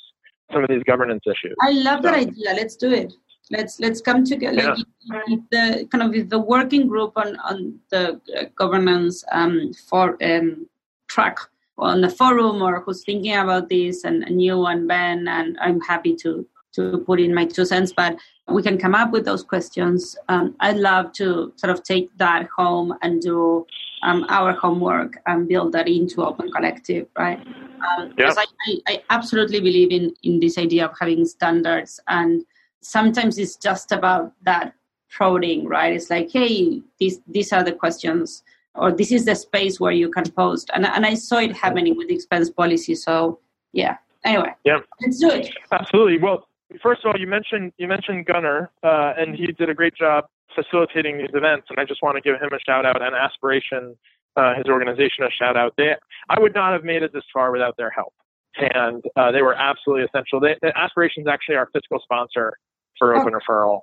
some of these governance issues. I love so, that idea. Let's do it let's let's come together yeah. like the kind of the working group on on the uh, governance um, for um, track on the forum or who's thinking about this, and, and you and Ben, and I'm happy to to put in my two cents. But we can come up with those questions. Um, I'd love to sort of take that home and do um, our homework and build that into Open Collective, right? Um, Because I, I, I absolutely believe in in this idea of having standards, and sometimes it's just about that prodding, right? It's like, hey, these these are the questions, or this is the space where you can post, and and I saw it happening with the expense policy. So yeah. Anyway, yeah, let's do it. Absolutely. Well, first of all, you mentioned you mentioned Gunnar, uh, and he did a great job facilitating these events, and I just want to give him a shout out and Aspiration, uh, his organization, a shout out. They, I would not have made it this far without their help, and uh, they were absolutely essential. They, Aspiration is actually our fiscal sponsor for Open oh. Referral.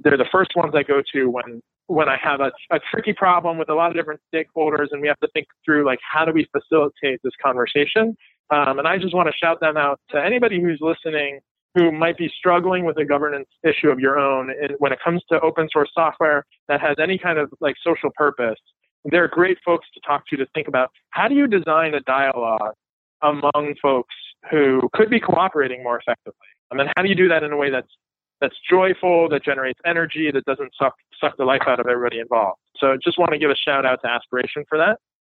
They're the first ones I go to when when I have a, a tricky problem with a lot of different stakeholders, and we have to think through like how do we facilitate this conversation. Um, and I just want to shout them out to anybody who's listening who might be struggling with a governance issue of your own when it comes to open source software that has any kind of like social purpose they're great folks to talk to to think about how do you design a dialogue among folks who could be cooperating more effectively? And then how do you do that in a way that's that's joyful that generates energy that doesn't suck suck the life out of everybody involved? So just want to give a shout out to aspiration for that.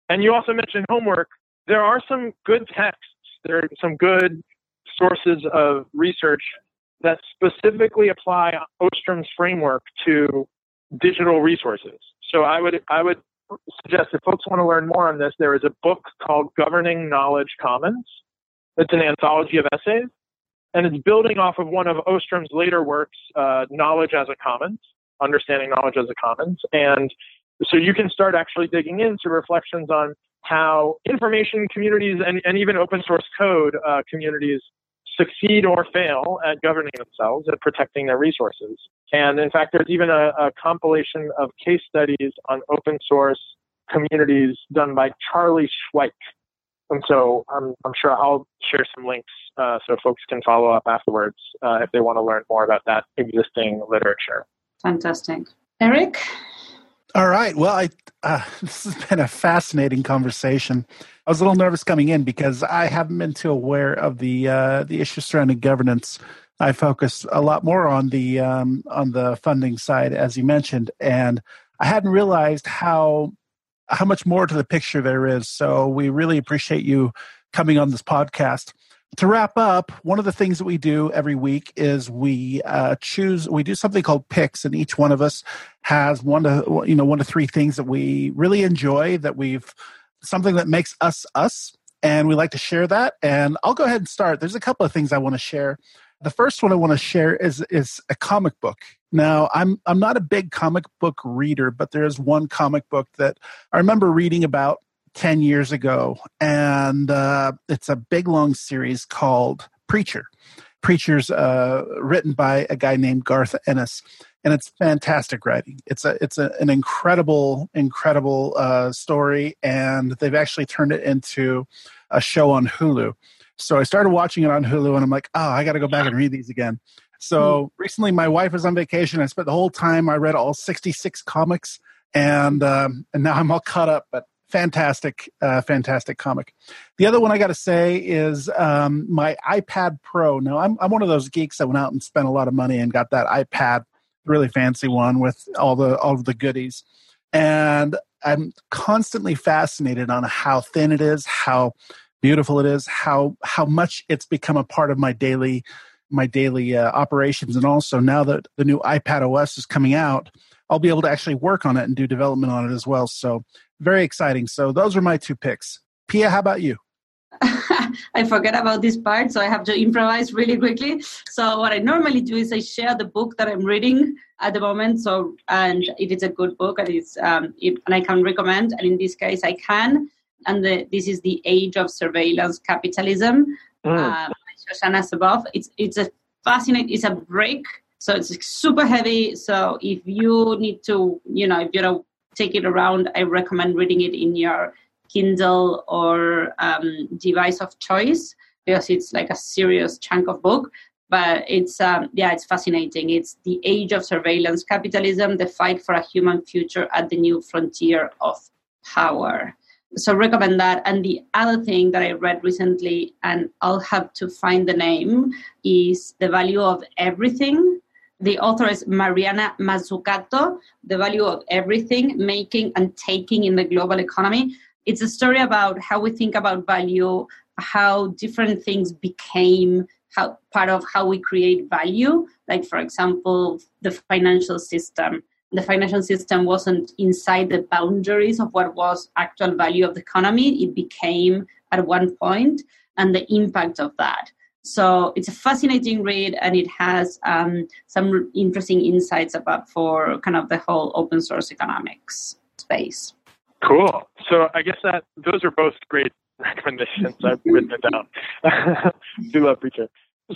And you also mentioned homework. There are some good texts. There are some good sources of research that specifically apply Ostrom's framework to digital resources. So I would I would suggest if folks want to learn more on this, there is a book called Governing Knowledge Commons. It's an anthology of essays, and it's building off of one of Ostrom's later works, uh, Knowledge as a Commons, Understanding Knowledge as a Commons. And so you can start actually digging into reflections on how information communities and, and even open source code uh, communities succeed or fail at governing themselves at protecting their resources. And in fact, there's even a, a compilation of case studies on open source communities done by Charlie Schweik. And so I'm, I'm sure I'll share some links uh, so folks can follow up afterwards uh, if they want to learn more about that existing literature. Fantastic. Eric? All right. Well, I, uh, this has been a fascinating conversation. I was a little nervous coming in because I haven't been too aware of the uh, the issues surrounding governance. I focus a lot more on the um, on the funding side, as you mentioned, and I hadn't realized how how much more to the picture there is. So we really appreciate you coming on this podcast. To wrap up, one of the things that we do every week is we uh, choose we do something called picks, and each one of us has one to you know one to three things that we really enjoy that we've something that makes us us and we like to share that and i'll go ahead and start. There's a couple of things i want to share. The first one i want to share is is a comic book. Now i'm i'm not a big comic book reader but there is one comic book that i remember reading about 10 years ago and uh, it's a big long series called preacher preacher's uh, written by a guy named garth ennis and it's fantastic writing. It's a it's a, an incredible incredible uh, story, and they've actually turned it into a show on Hulu. So I started watching it on Hulu, and I'm like, oh, I got to go back and read these again. So hmm. recently, my wife was on vacation. I spent the whole time. I read all 66 comics, and um, and now I'm all caught up. But fantastic, uh, fantastic comic. The other one I got to say is um, my iPad Pro. Now I'm I'm one of those geeks that went out and spent a lot of money and got that iPad really fancy one with all the all of the goodies. And I'm constantly fascinated on how thin it is, how beautiful it is, how how much it's become a part of my daily my daily uh, operations, and also now that the new iPad OS is coming out, I'll be able to actually work on it and do development on it as well. So very exciting. So those are my two picks. Pia, how about you? I forget about this part, so I have to improvise really quickly. So what I normally do is I share the book that I'm reading at the moment. So and if it's a good book and it's um, it, and I can recommend, and in this case I can. And the, this is the Age of Surveillance Capitalism. Mm. Uh, Shoshana Zuboff. It's it's a fascinating. It's a break. So it's super heavy. So if you need to, you know, if you don't take it around, I recommend reading it in your Kindle or um, device of choice because it's like a serious chunk of book. But it's um, yeah, it's fascinating. It's the age of surveillance capitalism, the fight for a human future at the new frontier of power. So recommend that. And the other thing that I read recently, and I'll have to find the name, is The Value of Everything. The author is Mariana Mazzucato, The Value of Everything, Making and Taking in the Global Economy. It's a story about how we think about value, how different things became how part of how we create value. Like for example the financial system. The financial system wasn't inside the boundaries of what was actual value of the economy. It became at one point and the impact of that so it's a fascinating read and it has um, some interesting insights about for kind of the whole open source economics space. Cool. So i guess that those are both great recommendations. I've written it down. Do love preacher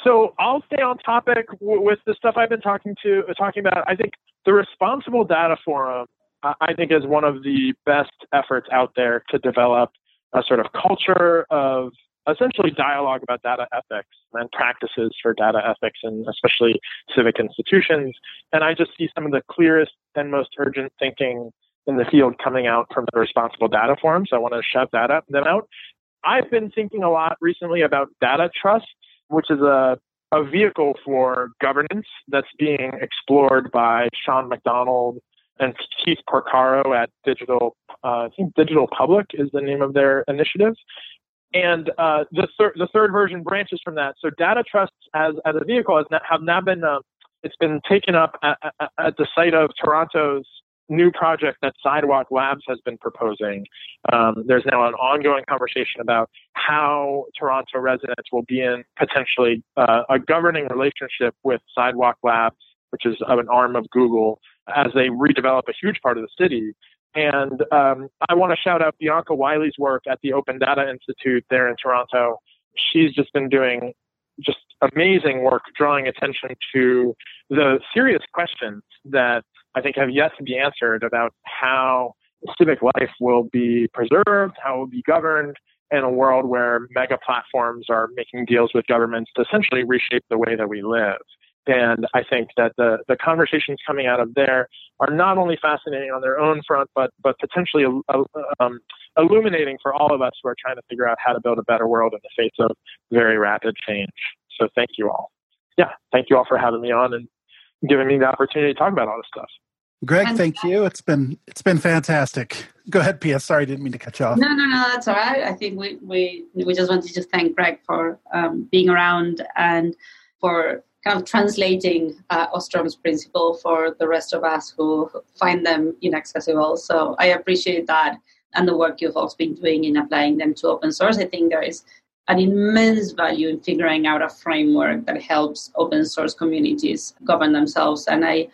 so I'll stay on topic w- with the stuff I've been talking to uh, talking about. I think the Responsible Data Forum, I think, is one of the best efforts out there to develop a sort of culture of essentially dialogue about data ethics and practices for data ethics and especially civic institutions. And I just see some of the clearest and most urgent thinking in the field coming out from the Responsible Data Forum. So I want to shout that up, them out. I've been thinking a lot recently about data trust which is a, a vehicle for governance that's being explored by Sean McDonald and Keith Porcaro at Digital, uh, I think Digital Public is the name of their initiative. And uh, the, the third version branches from that. So data trusts as, as a vehicle has not, have now been, uh, it's been taken up at, at, at the site of Toronto's new project that Sidewalk Labs has been proposing. Um, there's now an ongoing conversation about how Toronto residents will be in potentially uh, a governing relationship with Sidewalk Labs, which is an arm of Google, as they redevelop a huge part of the city. And um, I want to shout out Bianca Wylie's work at the Open Data Institute there in Toronto. She's just been doing just amazing work drawing attention to the serious questions that I think have yet to be answered about how civic life will be preserved, how it will be governed in a world where mega platforms are making deals with governments to essentially reshape the way that we live. And I think that the, the conversations coming out of there are not only fascinating on their own front, but, but potentially uh, um, illuminating for all of us who are trying to figure out how to build a better world in the face of very rapid change. So thank you all. Yeah, thank you all for having me on and giving me the opportunity to talk about all this stuff. Greg, thank you. It's been it's been fantastic. Go ahead, P.S. Sorry, I didn't mean to cut you off. No, no, no, that's all right. I think we we we just wanted to thank Greg for um, being around and for kind of translating uh, Ostrom's principle for the rest of us who find them inaccessible. So I appreciate that and the work you've also been doing in applying them to open source. I think there is an immense value in figuring out a framework that helps open source communities govern themselves. And I,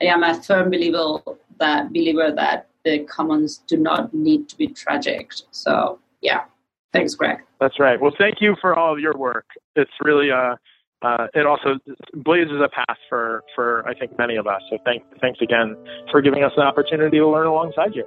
I am a firm believer that believer that the commons do not need to be tragic. So yeah, thanks, Greg. That's right. Well, thank you for all of your work. It's really uh, uh, it also blazes a path for for I think many of us. So thank thanks again for giving us an opportunity to learn alongside you.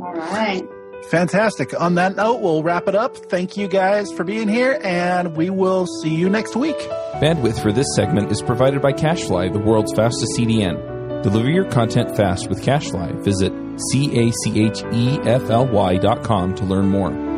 All right. Fantastic. On that note, we'll wrap it up. Thank you guys for being here, and we will see you next week. Bandwidth for this segment is provided by CacheFly, the world's fastest CDN. Deliver your content fast with CacheFly. Visit C A C H E F L Y dot com to learn more.